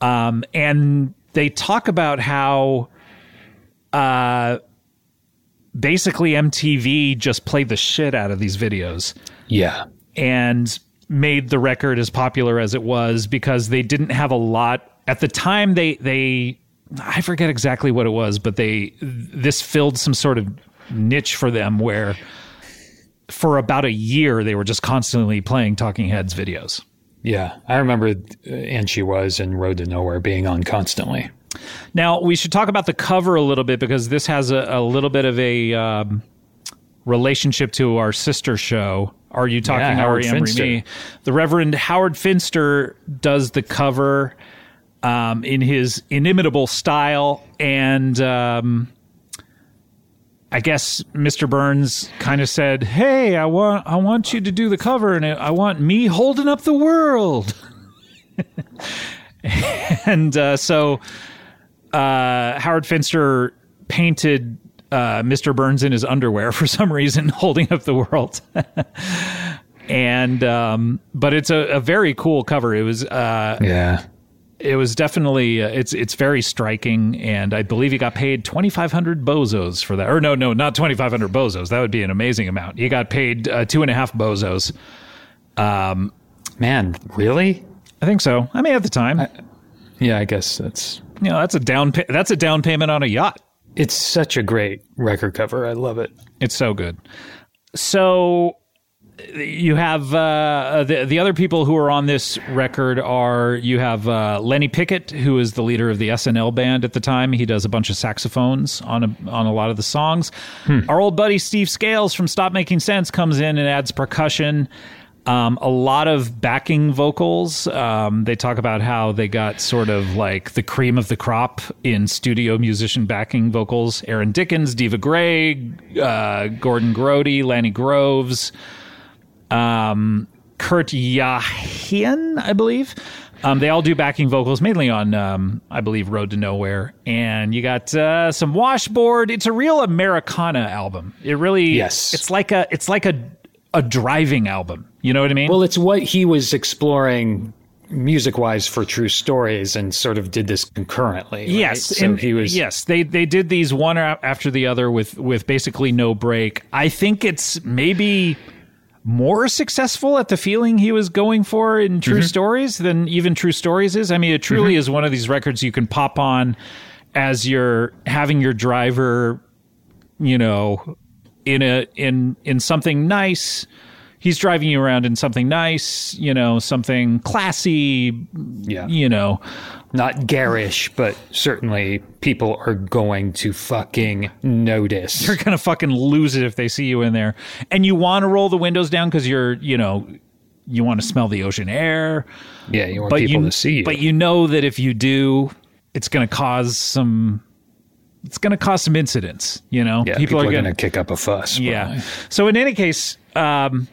um, and they talk about how uh, basically MTV just played the shit out of these videos Yeah. and made the record as popular as it was because they didn't have a lot at the time they they I forget exactly what it was but they this filled some sort of niche for them where for about a year they were just constantly playing Talking Heads videos. Yeah. I remember uh, "And She Was" and "Road to Nowhere" being on constantly. Now we should talk about the cover a little bit because this has a, a little bit of a um, relationship to our sister show. Are you talking Yeah, Howard Finster. Me? The Reverend Howard Finster does the cover um, in his inimitable style, and um, I guess Mr. Burns kind of said, "Hey, I want I want you to do the cover, and I want me holding up the world." and uh, so uh, Howard Finster painted uh, Mr. Burns in his underwear for some reason, holding up the world. and um, but it's a, a very cool cover. It was uh, Yeah. It was definitely uh, it's it's very striking, and I believe he got paid twenty five hundred bozos for that. Or no, no, not twenty five hundred bozos. That would be an amazing amount. He got paid uh, two and a half bozos. Um, Man, really? I think so. I mean, at the time, Yeah, I guess that's. you know, that's a down pa- that's a down payment on a yacht. It's such a great record cover. I love it. It's so good. So you have uh, the the other people who are on this record are you have uh, Lenny Pickett, who is the leader of the SNL band at the time. He does a bunch of saxophones on a, on a lot of the songs. Our old buddy Steve Scales from Stop Making Sense comes in and adds percussion. Um, a lot of backing vocals. Um, they talk about how they got sort of like the cream of the crop in studio musician backing vocals. Erin Dickins, Diva Gray, uh, Gordon Grody, Lani Groves, um, Kurt Yahjian, I believe. Um, they all do backing vocals, mainly on, um, I believe, Road to Nowhere. And you got uh, some washboard. It's a real Americana album. It really, Yes. It's like a, it's like a, a driving album. You know what I mean? Well, it's what he was exploring music wise for True Stories and sort of did this concurrently. right? Yes, So and he was. Yes, they they did these one after the other with with basically no break. I think it's maybe more successful at the feeling he was going for in True Mm-hmm. Stories than even True Stories is. I mean, it truly is one of these records you can pop on as you're having your driver, you know, in a in in something nice. he's driving you around in something nice, you know, something classy, Yeah. you know. Not garish, but certainly people are going to fucking notice. They're gonna fucking lose it if they see you in there. And you want to roll the windows down because you're, you know, you want to smell the ocean air. Yeah, you want people you, to see you. but you know that if you do, it's gonna cause some. It's gonna cause some incidents. You know, yeah, people, are gonna going to kick up a fuss. Yeah. probably. So in any case, um,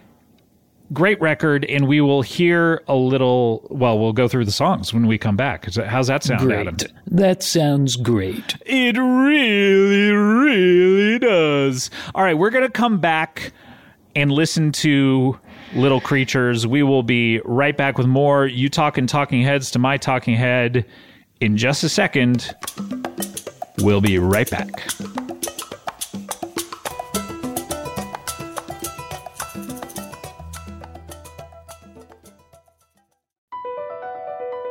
great record, and we will hear a little. Well, we'll go through the songs when we come back. How's that sound, Adam? Great. That sounds great. It really, really does. All right, we're gonna come back and listen to Little Creatures. We will be right back with more. You talking talking heads to my talking head in just a second. We'll be right back.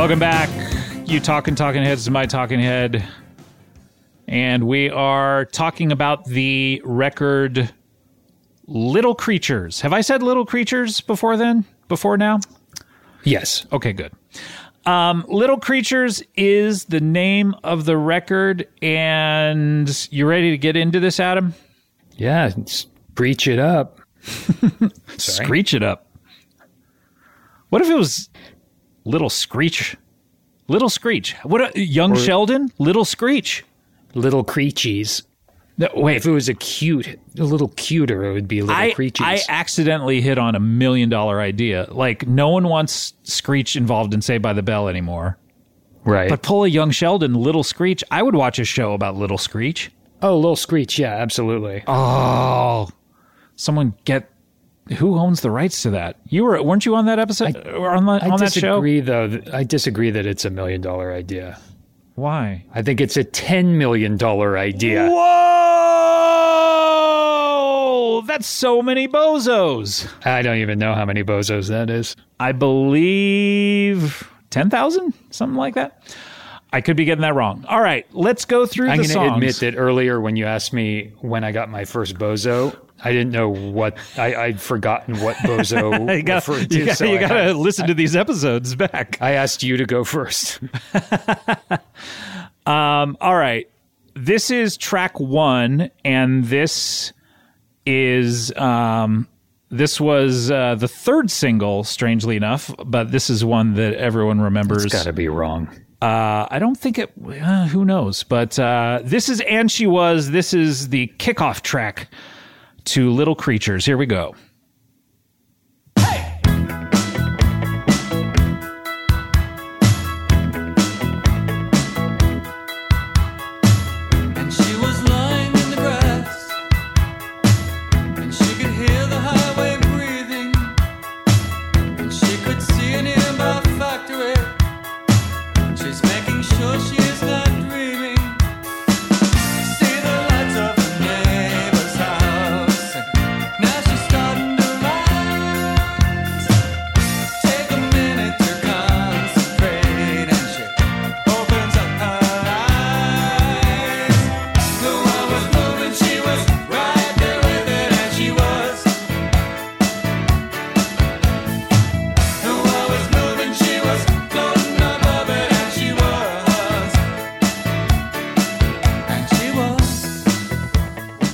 Welcome back. You talking talking heads to my talking head. And we are talking about the record Little Creatures. Have I said Little Creatures before then? Before now? Yes. Okay, good. Um, Little Creatures is the name of the record, and you ready to get into this, Adam? Yeah, s- preach it up. Screech it up. What if it was Little Screech? Little Screech. What? A, young Sheldon? Little Screech. Little creachies. No, wait, If it was a cute, a little cuter, it would be little I, creachies. I accidentally hit on a million dollar idea. Like, no one wants Screech involved in Saved by the Bell anymore. right. But pull a young Sheldon, Little Screech. I would watch a show about Little Screech. oh, little screech. Yeah, absolutely. Oh, someone get who owns the rights to that? You were weren't you on that episode or on, the, I on that show? I disagree, though. I disagree that it's a million dollar idea. Why? I think it's a ten million dollar idea. Whoa! That's so many bozos. I don't even know how many bozos that is. I believe ten thousand, something like that. I could be getting that wrong. All right, let's go through I'm going to admit that earlier when you asked me when I got my first bozo, I didn't know what I, I'd forgotten what bozo you got referred to. you got so to listen to these episodes back. I asked you to go first. Um, all right. This is track one, and this is um, this was uh, the third single, strangely enough, but this is one that everyone remembers. It's got to be wrong. Uh, I don't think it. Uh, who knows? But uh, this is and she was. This is the kickoff track to Little Creatures. Here we go.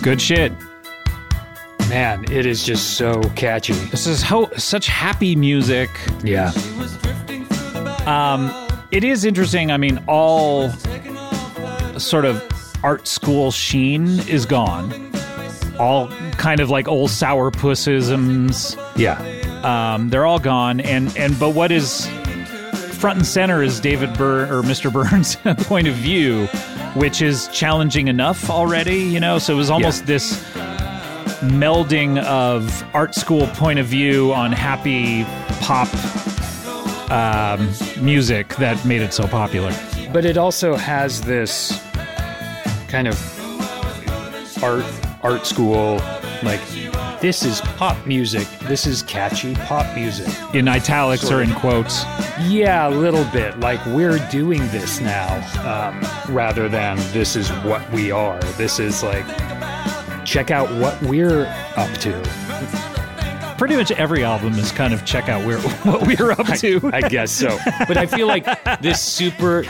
Good shit. Man, it is just so catchy. This is ho- such happy music. Yeah. She was drifting through the back. Um, it is interesting. I mean, all taking off her sort of art school sheen is gone. All kind of like old sourpussisms. Yeah. Um, they're all gone. And and but what is front and center is David Byrne or Mr. Burns' point of view, which is challenging enough already. You know, so it was almost this melding of art school point of view on happy pop um, music that made it so popular. But it also has this kind of art art school like this is pop music. This is catchy pop music. In italics Sort or of. in quotes. Yeah, a little bit. Like we're doing this now, um, rather than this is what we are. This is like check out what we're up to. Pretty much every album is kind of check out where what we're up to. I guess so. But I feel like this super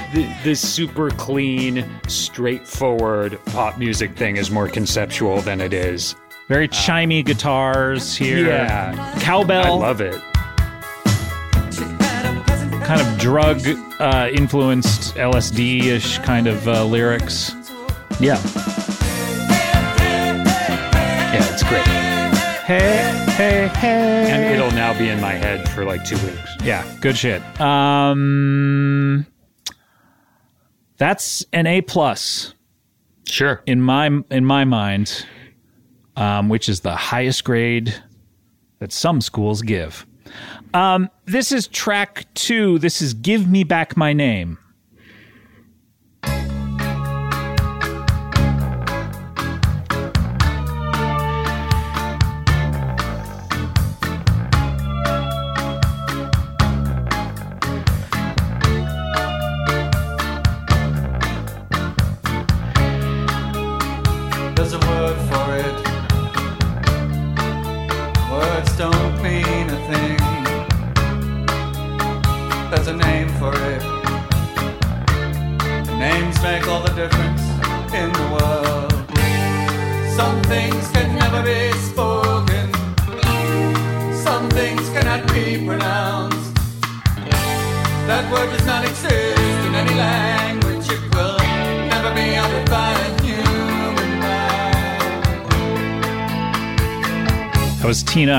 this super clean, straightforward pop music thing is more conceptual than it is. Very chimey guitars here. Yeah. Cowbell. I love it. kind of drug uh, influenced LSD ish kind of uh, lyrics. Yeah. Yeah, it's great. Hey, hey, hey. And it'll now be in my head for like two weeks. Yeah, good shit. Um, that's an A plus Sure. in my in my mind, um, which is the highest grade that some schools give. Um, this is track two. This is "Give Me Back My Name."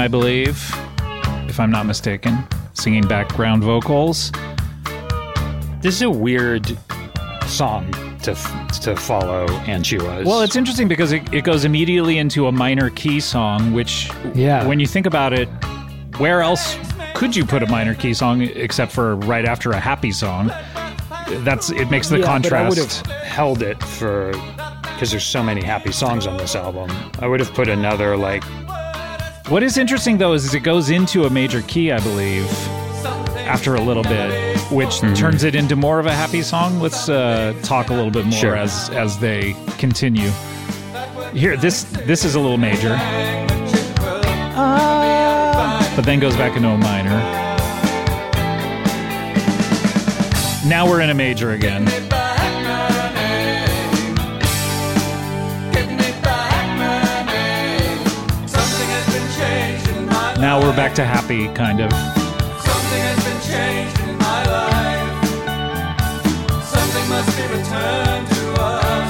I believe, if I'm not mistaken, singing background vocals. This is a weird song to to follow, and she was. Well, it's interesting because it, it goes immediately into a minor key song, which, Yeah. when you think about it, where else could you put a minor key song except for right after a happy song? That's it makes the yeah, contrast. But I would have held it for because there's so many happy songs on this album. I would have put another like What is interesting though is, is it goes into a major key, I believe, after a little bit, which Hmm. turns it into more of a happy song. Let's uh, talk a little bit more Sure. as as they continue. Here, this this is a little major, but then goes back into a minor. Now we're in a major again. Now we're back to happy, kind of. Something has been changed in my life. Something must be returned to us.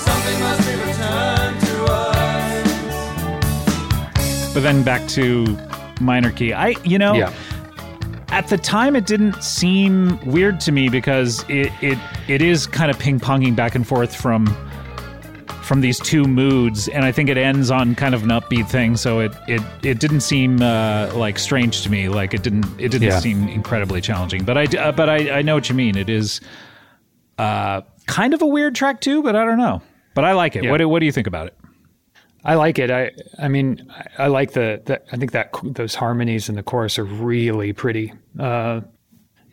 Something must be returned to us. But then back to minor key. I, you know, yeah. at the time it didn't seem weird to me because it it, it is kind of ping ponging back and forth from from these two moods and i think it ends on kind of an upbeat thing so it it, it didn't seem uh, like strange to me like it didn't it didn't Yeah. seem incredibly challenging but i uh, but I, I know what you mean it is uh, kind of a weird track too but i don't know but i like it Yeah. what, do- what do you think about it I like it. I I mean I, I like the, the I think that those harmonies in the chorus are really pretty. Uh,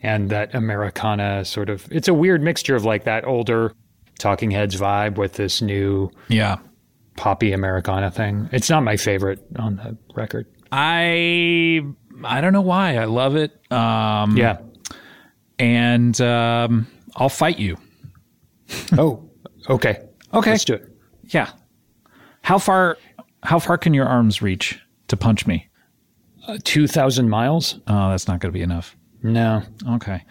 and that Americana sort of it's a weird mixture of like that older Talking Heads vibe with this new yeah poppy Americana thing. It's not my favorite on the record. i i don't know why i love it um Yeah. and um, I'll fight you. oh. Okay. Okay. Let's do it. Yeah. How far? How far can your arms reach to punch me? Uh, Two thousand miles? Oh, that's not going to be enough. No. Okay.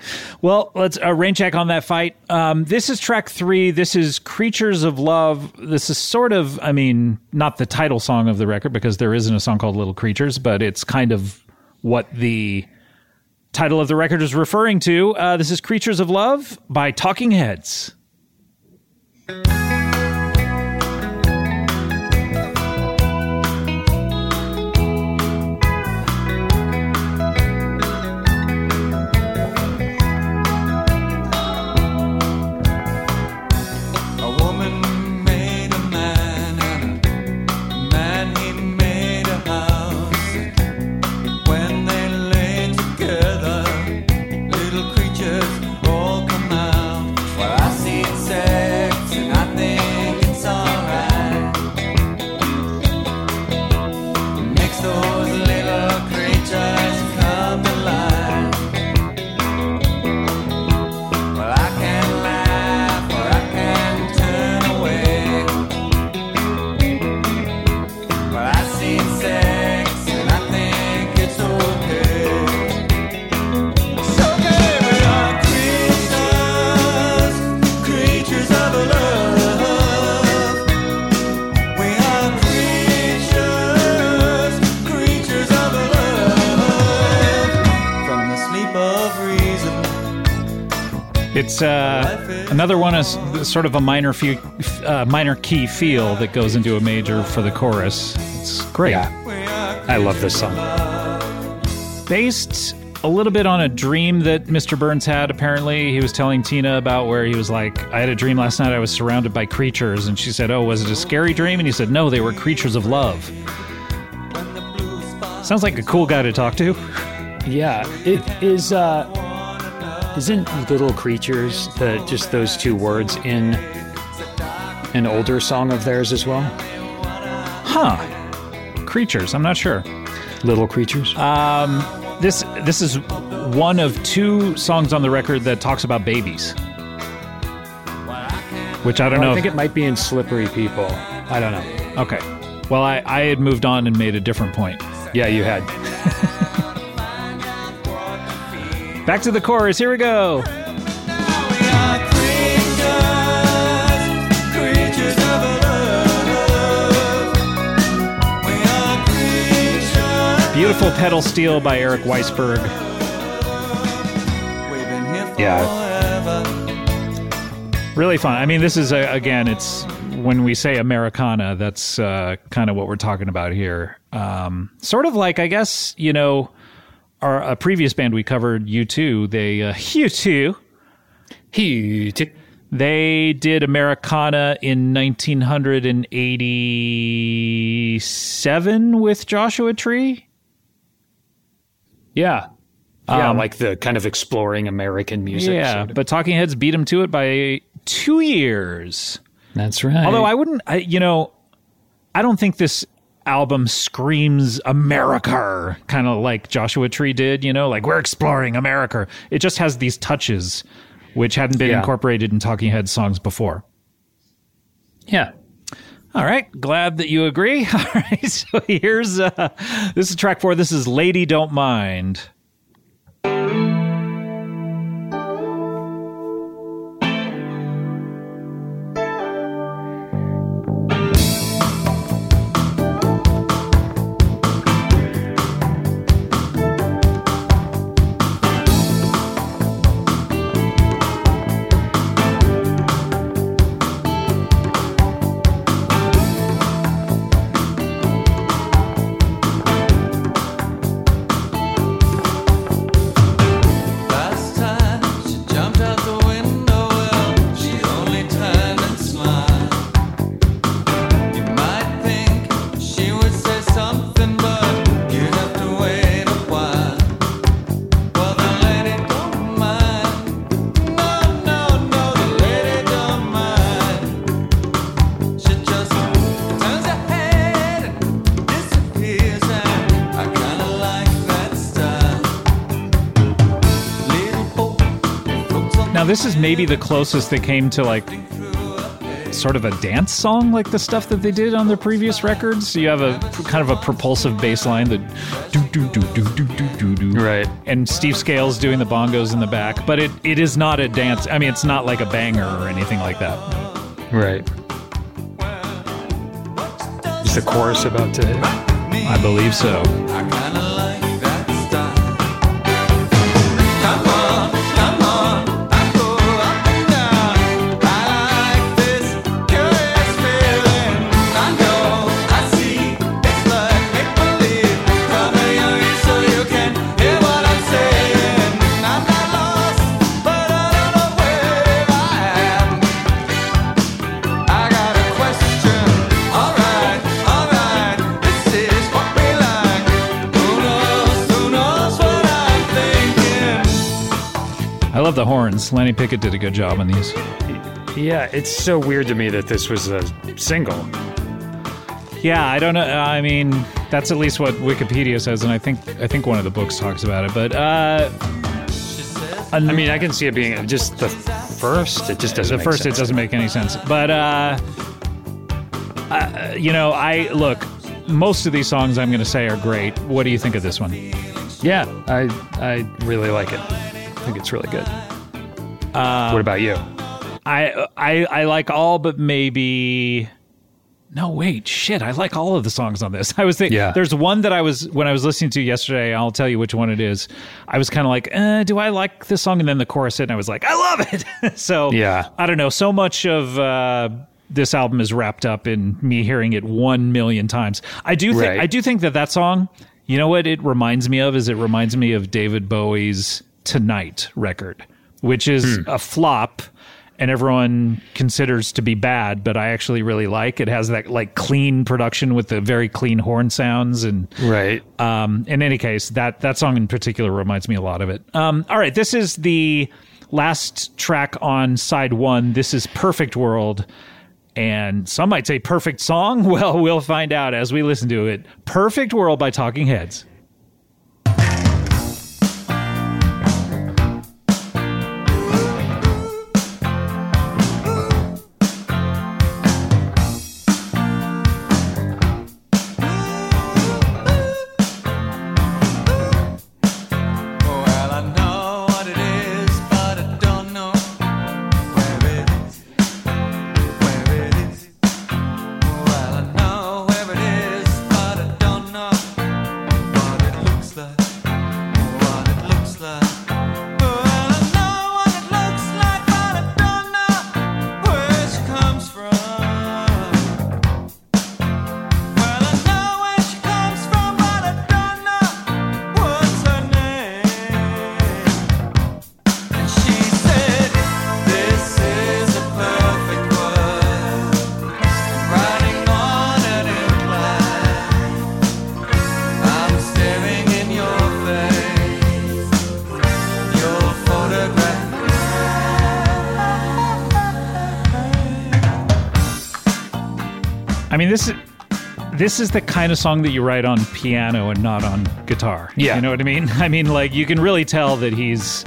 Well, let's uh, rain check on that fight. Um, this is track three. This is Creatures of Love. This is sort of, I mean, not the title song of the record because there isn't a song called Little Creatures, but it's kind of what the title of the record is referring to. Uh, this is Creatures of Love by Talking Heads. It's uh, another one is sort of a minor fe- uh, minor key feel that goes into a major for the chorus. It's great. Yeah. I love this song. Based a little bit on a dream that Mr. Burns had. Apparently, he was telling Tina about where he was like, "I had a dream last night. I was surrounded by creatures," and she said, "Oh, was it a scary dream?" And he said, "No, they were creatures of love." Sounds like a cool guy to talk to. Yeah, it is. Uh, isn't "little creatures" the just those two words in an older song of theirs as well? Huh? Creatures. I'm not sure. Little creatures. Um, this this is one of two songs on the record that talks about babies. Which I don't Well, know. I think if- it might be in "Slippery People." I don't know. okay. Well, I, I had moved on and made a different point. Yeah, you had. Back to the chorus. Here we go. We are creatures, creatures of love. We are creatures. Beautiful pedal steel by Eric Weissberg. We've been here Yeah. Really fun. I mean, this is a, again, it's when we say Americana, that's uh, kind of what we're talking about here. Um, sort of like, I guess, you know, our a previous band we covered, U2. They uh, U2. He. They did Americana in 1987 with Joshua Tree. Yeah. Yeah, Um, like the kind of exploring American music. yeah, sort of. but Talking Heads beat them to it by two years. that's right. Although I wouldn't, I, you know, I don't think this album screams America, kind of like Joshua Tree did. You know, like we're exploring America. It just has these touches which hadn't been Yeah. incorporated in Talking Heads songs before. yeah. All right, glad that you agree. All right, so here's uh, this is track four. This is "Lady Don't Mind." This is maybe the closest they came to like sort of a dance song, like the stuff that they did on their previous records. You have a kind of a propulsive bass line that do do do do do do do do. Right. And Steve Scales doing the bongos in the back, but it, it is not a dance. I mean, it's not like a banger or anything like that. Right. Is the chorus about to hit? I believe so. I love. Lenny Pickett did a good job on these. Yeah, it's so weird to me that this was a single. Yeah, I don't know. I mean, that's at least what Wikipedia says, and I think I think one of the books talks about it. But uh, I mean, I can see it being just the first. It just doesn't. the make first, sense. it doesn't make any sense. But uh, uh, you know, I look. most of these songs I'm going to say are great. What do you think of this one? Yeah, I I really like it. I think it's really good. What about you? I I I like all but maybe no wait shit I like all of the songs on this. I was thinking Yeah. there's one that I was when I was listening to yesterday. I'll tell you which one it is. I was kind of like, eh, do I like this song? And then the chorus hit, and I was like, I love it. so Yeah. I don't know. So much of uh, this album is wrapped up in me hearing it one million times. I do think Right. I do think that that song. You know what it reminds me of? Is it reminds me of David Bowie's Tonight record, which is Hmm. a flop and everyone considers to be bad, but I actually really like. It has that like clean production with the very clean horn sounds and Right. um, in any case, that that song in particular reminds me a lot of it. Um, all right, this is the last track on side one. This is Perfect World. And some might say perfect song. Well, we'll find out as we listen to it. Perfect World by Talking Heads. This is the kind of song that you write on piano and not on guitar. Yeah. you know what I mean. I mean, like you can really tell that he's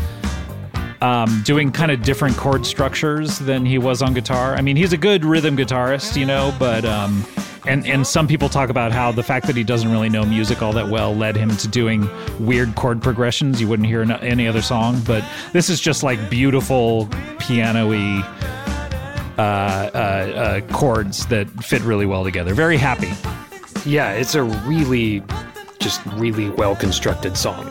um, doing kind of different chord structures than he was on guitar. I mean, he's a good rhythm guitarist, you know, but um, and and some people talk about how the fact that he doesn't really know music all that well led him to doing weird chord progressions you wouldn't hear in any other song. But this is just like beautiful piano-y uh, uh, uh, chords that fit really well together. Very happy. Yeah, it's a really, just really well constructed song.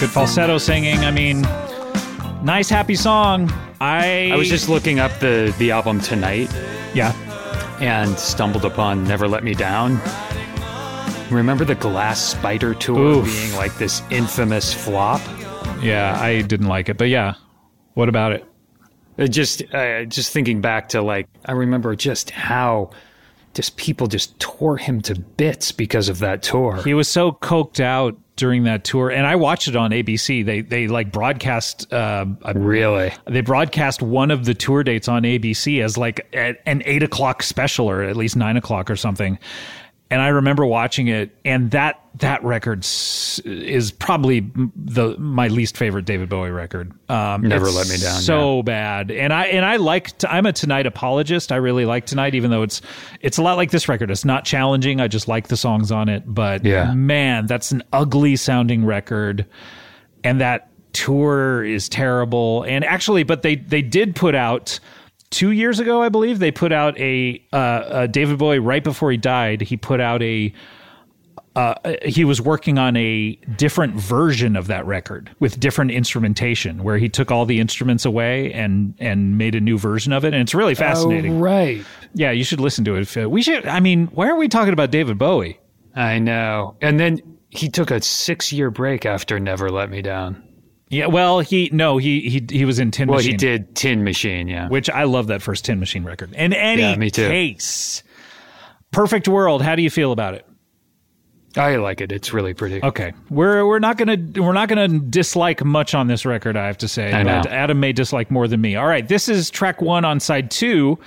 Good falsetto singing. I mean, nice happy song. I I was just looking up the the album tonight yeah. and stumbled upon Never Let Me Down. Remember the Glass Spider tour Oof. being like this infamous flop? Yeah, I didn't like it, but yeah. What about it? It just uh, just thinking back to like I remember just how just people just tore him to bits because of that tour. He was so coked out during that tour, and I watched it on ABC. They they like broadcast uh, really? they broadcast one of the tour dates on ABC as like an eight o'clock special or at least nine o'clock or something. And I remember watching it, and that that record is probably the my least favorite David Bowie record. Um, Never Let Me Down, So bad, and I and I like t- I'm a Tonight apologist. I really like Tonight, even though it's it's a lot like this record. It's not challenging. I just like the songs on it. But Yeah. man, that's an ugly sounding record and that tour is terrible. And actually, but they they did put out two years ago, I believe, they put out a uh, uh, David Bowie right before he died. He put out a. Uh, he was working on a different version of that record with different instrumentation, where he took all the instruments away and and made a new version of it, and it's really fascinating. Oh, right. Yeah, you should listen to it. If, uh, We should. I mean, why are we talking about David Bowie? I know. And then he took a six year break after Never Let Me Down. Yeah, well, he no, he he he was in Tin Well, Machine. he did Tin Machine, yeah. which I love that first Tin Machine record. In any Yeah, me too. case, Perfect World. How do you feel about it? I like it. It's really pretty. Okay, we're we're not gonna we're not gonna dislike much on this record. I have to say, I know. Adam may dislike more than me. All right, this is track one on side two.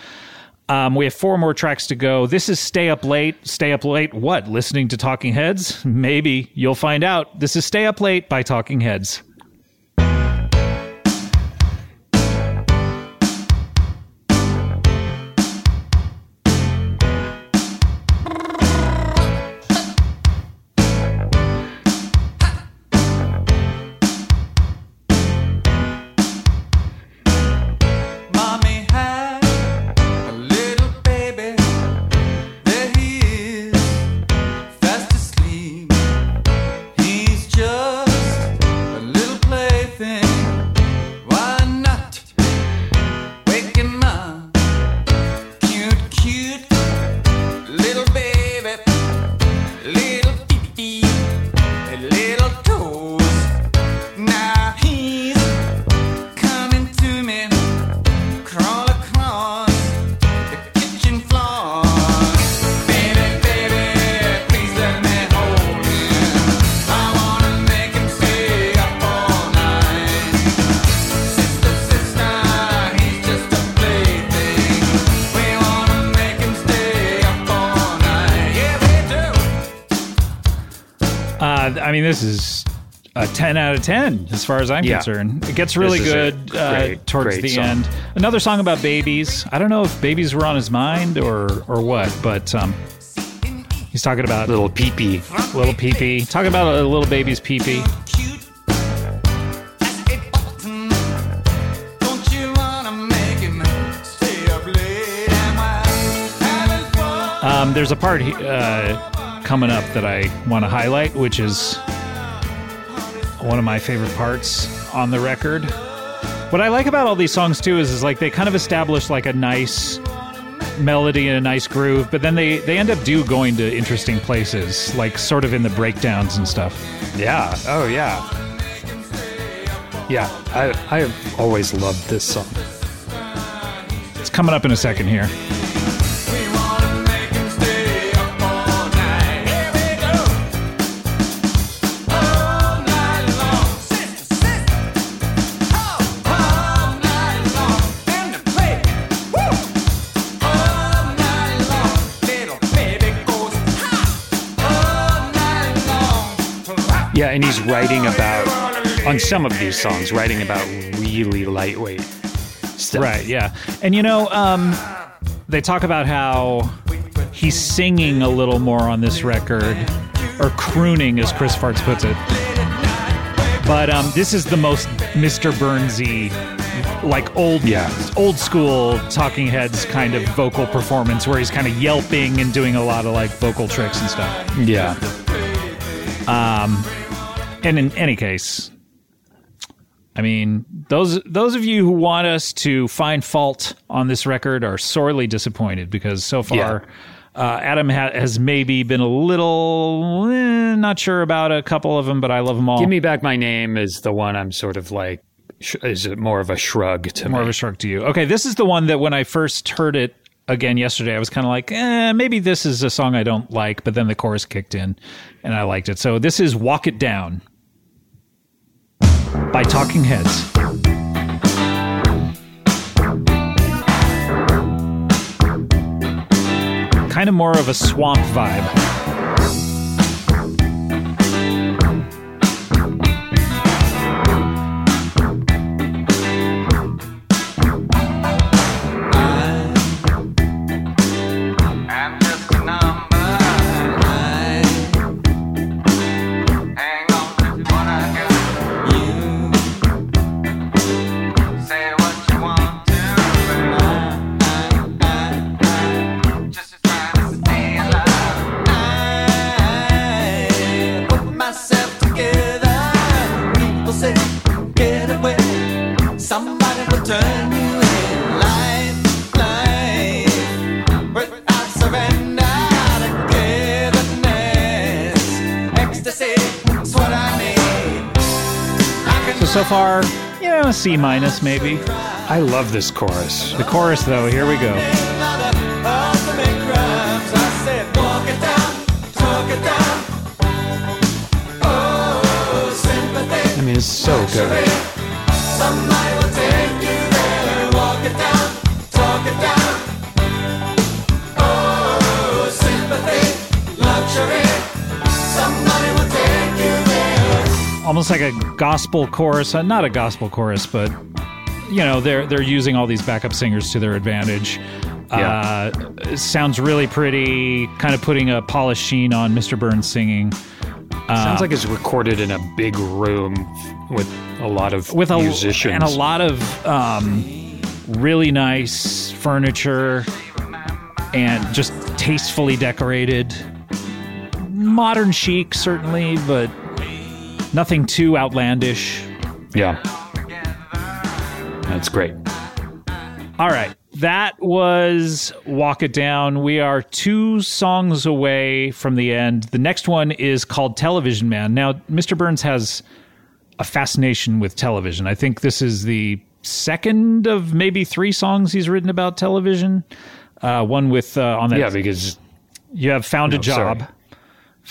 Um, we have four more tracks to go. This is Stay Up Late. Stay Up Late. What? Listening to Talking Heads? Maybe you'll find out. This is Stay Up Late by Talking Heads. 10 out of 10 as far as I'm Yeah. concerned. It gets really This is a good uh, towards great the song. end. Another song about babies. I don't know if babies were on his mind or or what, but um, he's talking about Little peepee. little pee-pee. Talking about a little baby's pee-pee. cute as a button. Don't you wanna make him stay up late and while having fun? Um, there's a part uh, coming up that I want to highlight, which is one of my favorite parts on the record. What I like about all these songs too is, is like they kind of establish like a nice melody and a nice groove, but then they they end up do going to interesting places, like sort of in the breakdowns and stuff. Yeah. Oh, yeah. Yeah. I, I have always loved this song. It's coming up in a second here. And he's writing about, on some of these songs, writing about really lightweight stuff. Right, yeah. And you know, um, they talk about how he's singing a little more on this record, or crooning, as Chris Farts puts it. But um, this is the most Mr. Burnsy, like old, Yeah. old school Talking Heads kind of vocal performance, where he's kind of yelping and doing a lot of like vocal tricks and stuff. Yeah. And in any case, I mean, those those of you who want us to find fault on this record are sorely disappointed because so far, uh, Adam ha- has maybe been a little eh, not sure about a couple of them, but I love them all. Give Me Back My Name is the one I'm sort of like, sh- is it more of a shrug to more me? of a shrug to you. Okay, this is the one that when I first heard it again yesterday, I was kind of like, eh, maybe this is a song I don't like, but then the chorus kicked in, and I liked it. So this is "Walk It Down" by Talking Heads. Kind of more of a swamp vibe. So far, you know, a C minus maybe. I love this chorus. The chorus though, here we go. I said, walk it down, talk it down. Sympathy. I mean, it's so good. Almost like a gospel chorus, uh, not a gospel chorus, but you know they're they're using all these backup singers to their advantage. Yeah. Uh, sounds really pretty, kind of putting a polished sheen on Mr. Burns singing Sounds like it's recorded in a big room with a lot of with a musicians. and a lot of um, really nice furniture and just tastefully decorated. Modern chic, certainly, but nothing too outlandish. Yeah. That's great. All right. That was Walk It Down. We are two songs away from the end. The next one is called Television Man. Now, Mr. Burns has a fascination with television. I think this is the second of maybe three songs he's written about television. Uh, one with uh, on that Yeah, because you have found a job. sorry.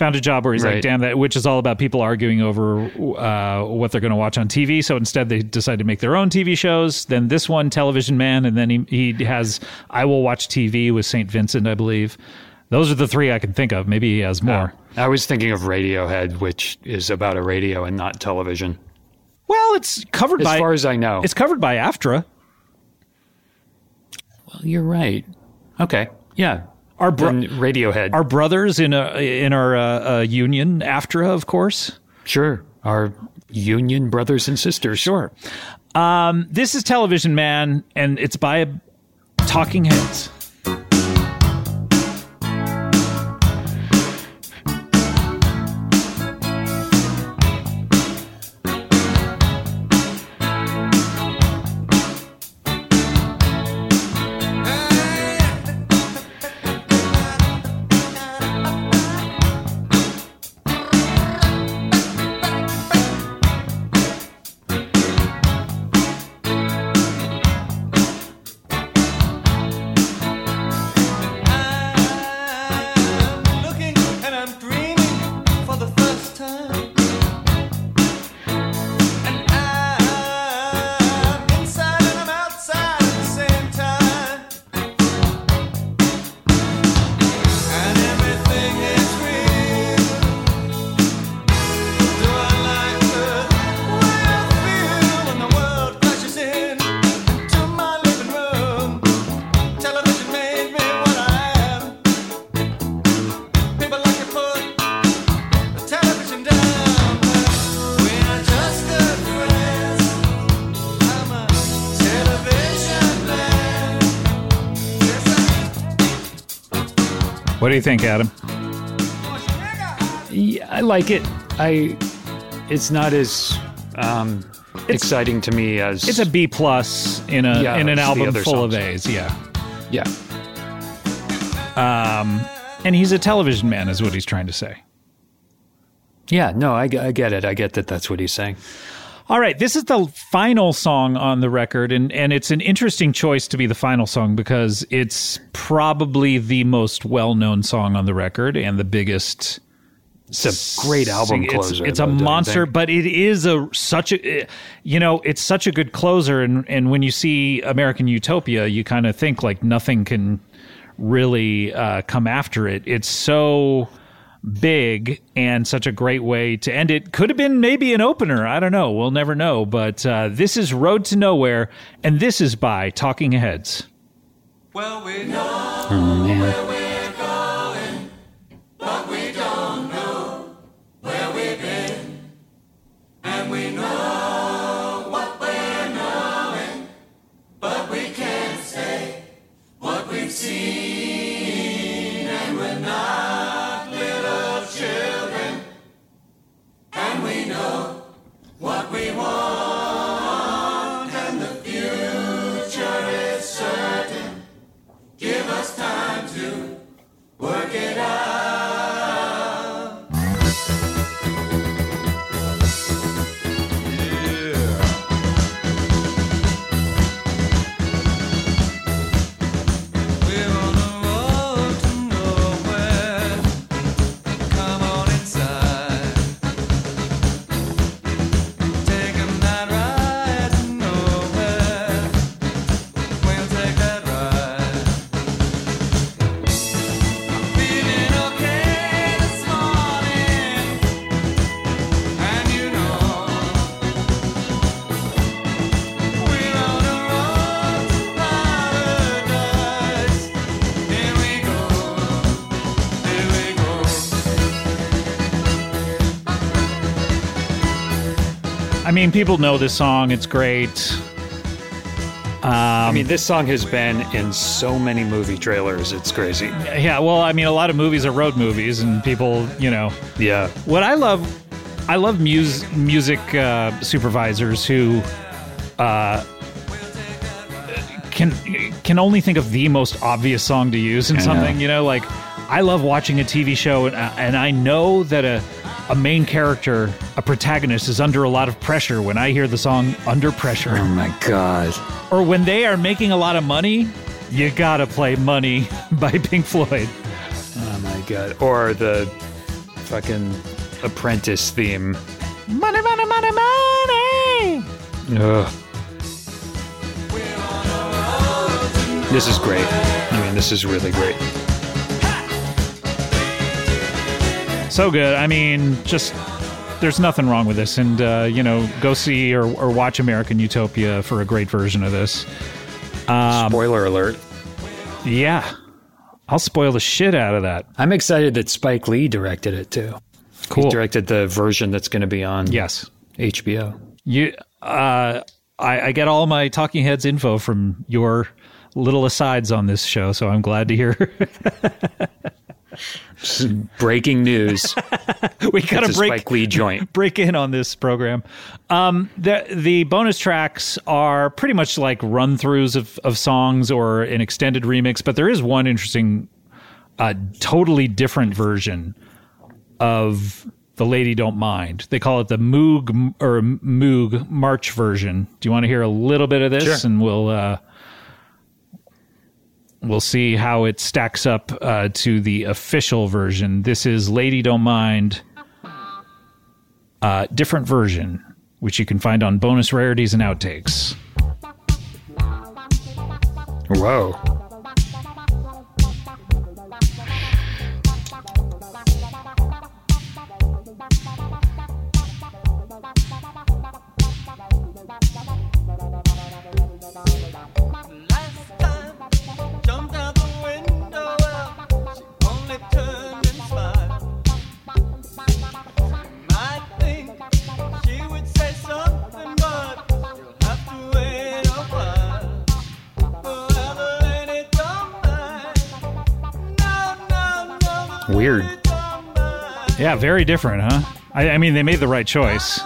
Found a job where he's like, damn that, which is all about people arguing over uh, what they're going to watch on TV. So instead, they decide to make their own TV shows. Then this one, Television Man, and then he he has I Will Watch TV with Saint Vincent, I believe. Those are the three I can think of. Maybe he has more. I was thinking of Radiohead, which is about a radio and not television. Well, it's covered As by far as I know. it's covered by AFTRA. well, you're right. Okay. Yeah. Our bro- Radiohead. our brothers in a in our uh, uh, union, AFTRA, of course. sure. Our union brothers and sisters. Sure. Um, this is Television Man, and it's by Talking Heads. What do you think, Adam? Yeah, I like it. I. It's not as um, exciting to me as It's a B plus in a Yeah, in an album full of. A's. Yeah. yeah. Um, And he's a television man, is what he's trying to say. Yeah, no, I, I get it. I get that that's what he's saying. All right, this is the final song on the record, and, and it's an interesting choice to be the final song because it's probably the most well known song on the record and the biggest. It's a great album It's- closer. It's, though, a monster, but it is a such a you know it's such a good closer, and and when you see American Utopia, you kind of think like nothing can really uh, come after it. It's so big and such a great way to end it. Could have been maybe an opener. I don't know. We'll never know. But uh, this is Road to Nowhere, and this is by Talking Heads. Well, we know Oh, I mean, people know this song. It's great. I mean, this song has been in so many movie trailers. It's crazy. Yeah, well, I mean, a lot of movies are road movies, and people, you know, Yeah. what I love, I love mus- music uh, supervisors who uh, can can only think of the most obvious song to use in something. You know, like I love watching a TV show, and, and I know that a a main character, a protagonist, is under a lot of pressure when I hear the song "Under Pressure." Oh my god. or when they are making a lot of money, you gotta play Money by Pink Floyd. Oh my god. Or the fucking Apprentice theme. Money, money, money, money. Ugh. This is great. I mean, this is really great. So good. I mean, just there's nothing wrong with this. And, uh, you know, go see or, or watch American Utopia for a great version of this. Um, Spoiler alert. Yeah. I'll spoil the shit out of that. I'm excited that Spike Lee directed it too. Cool. He directed the version that's going to be on Yes. HBO. You, uh, I, I get all my Talking Heads info from your little asides on this show, so I'm glad to hear. Breaking news. we got to a break Spike Lee joint. break in on this program. Um, the the bonus tracks are pretty much like run throughs of of songs or an extended remix, but there is one interesting, uh, totally different version of the Lady Don't Mind. They call it the Moog or Moog March version. Do you want to hear a little bit of this, Sure. and we'll. Uh, We'll see how it stacks up uh, to the official version. This is Lady Don't Mind uh, different version, which you can find on bonus rarities and outtakes. Whoa. Weird. lady don't mind. Yeah, very different, huh? I, I mean, they made the right choice.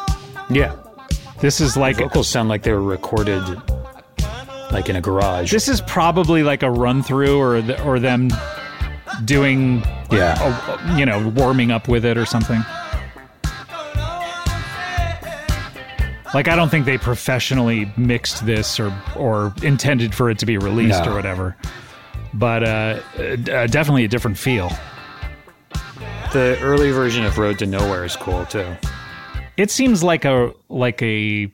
Yeah. This is like Vocals sound like they were recorded like in a garage. this is probably like a run through or the, or them doing yeah. a, you know warming up with it or something. Like I don't think they professionally mixed this or or intended for it to be released No. or whatever. But uh, uh, definitely a different feel. The early version of Road to Nowhere is cool too. It seems like a like a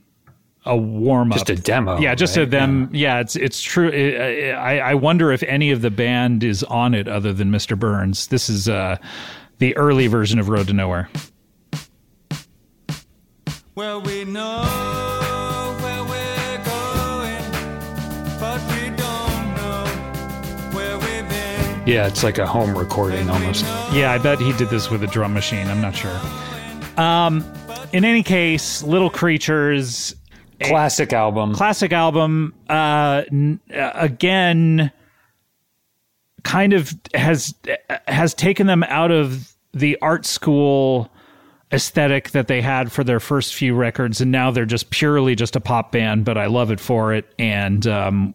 a warm up, Just a demo, Yeah, just a right? them. Yeah, it's it's true. I, I I wonder if any of the band is on it other than Mr. Burns. This is uh, the early version of Road to Nowhere. Well, we know Yeah, it's like a home recording almost. Yeah, I bet he did this with a drum machine. I'm not sure. Um, in any case, Little Creatures, Classic album. classic album. Uh, n- uh, again, kind of has has taken them out of the art school aesthetic that they had for their first few records, and now they're just purely just a pop band. But I love it for it, and um,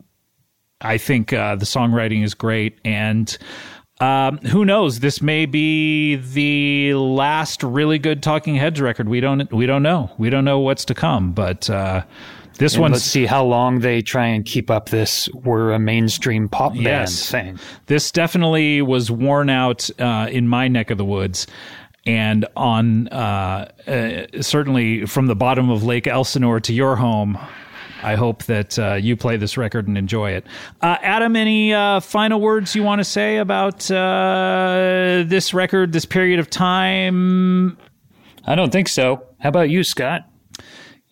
I think uh, the songwriting is great, and um, who knows? This may be the last really good Talking Heads record. We don't we don't know. We don't know what's to come, but uh, this one. let's see how long they try and keep up this we're a mainstream pop band Yes. thing. this definitely was worn out uh, in my neck of the woods. And on uh, uh, certainly from the bottom of Lake Elsinore to your home, I hope that uh, you play this record and enjoy it. Uh, Adam, any uh, final words you want to say about uh, this record, this period of time? I don't think so. How about you, Scott?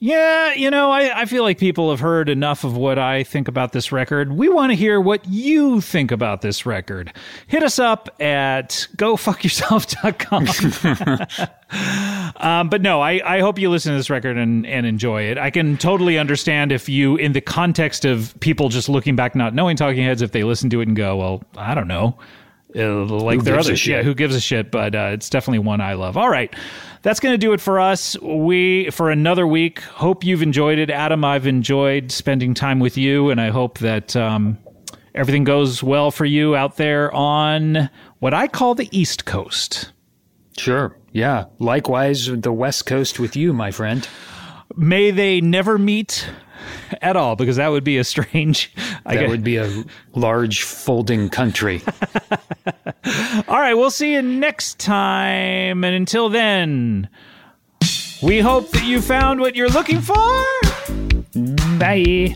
Yeah, you know, I, I feel like people have heard enough of what I think about this record. We want to hear what you think about this record. Hit us up at gofuckyourself.com. um, but no, I, I hope you listen to this record and, and enjoy it. I can totally understand if you, in the context of people just looking back, not knowing Talking Heads, if they listen to it and go, well, I don't know. Uh, like Who their other shit? yeah, who gives a shit? But uh, it's definitely one I love. All right, that's going to do it for us. We for another week. Hope you've enjoyed it, Adam. I've enjoyed spending time with you, and I hope that um, everything goes well for you out there on what I call the East Coast. Sure. Yeah. Likewise, the West Coast with you, my friend. May they never meet at all, because that would be a strange. I That get- would be a large folding country. All right, we'll see you next time. And until then, we hope that you found what you're looking for. Bye.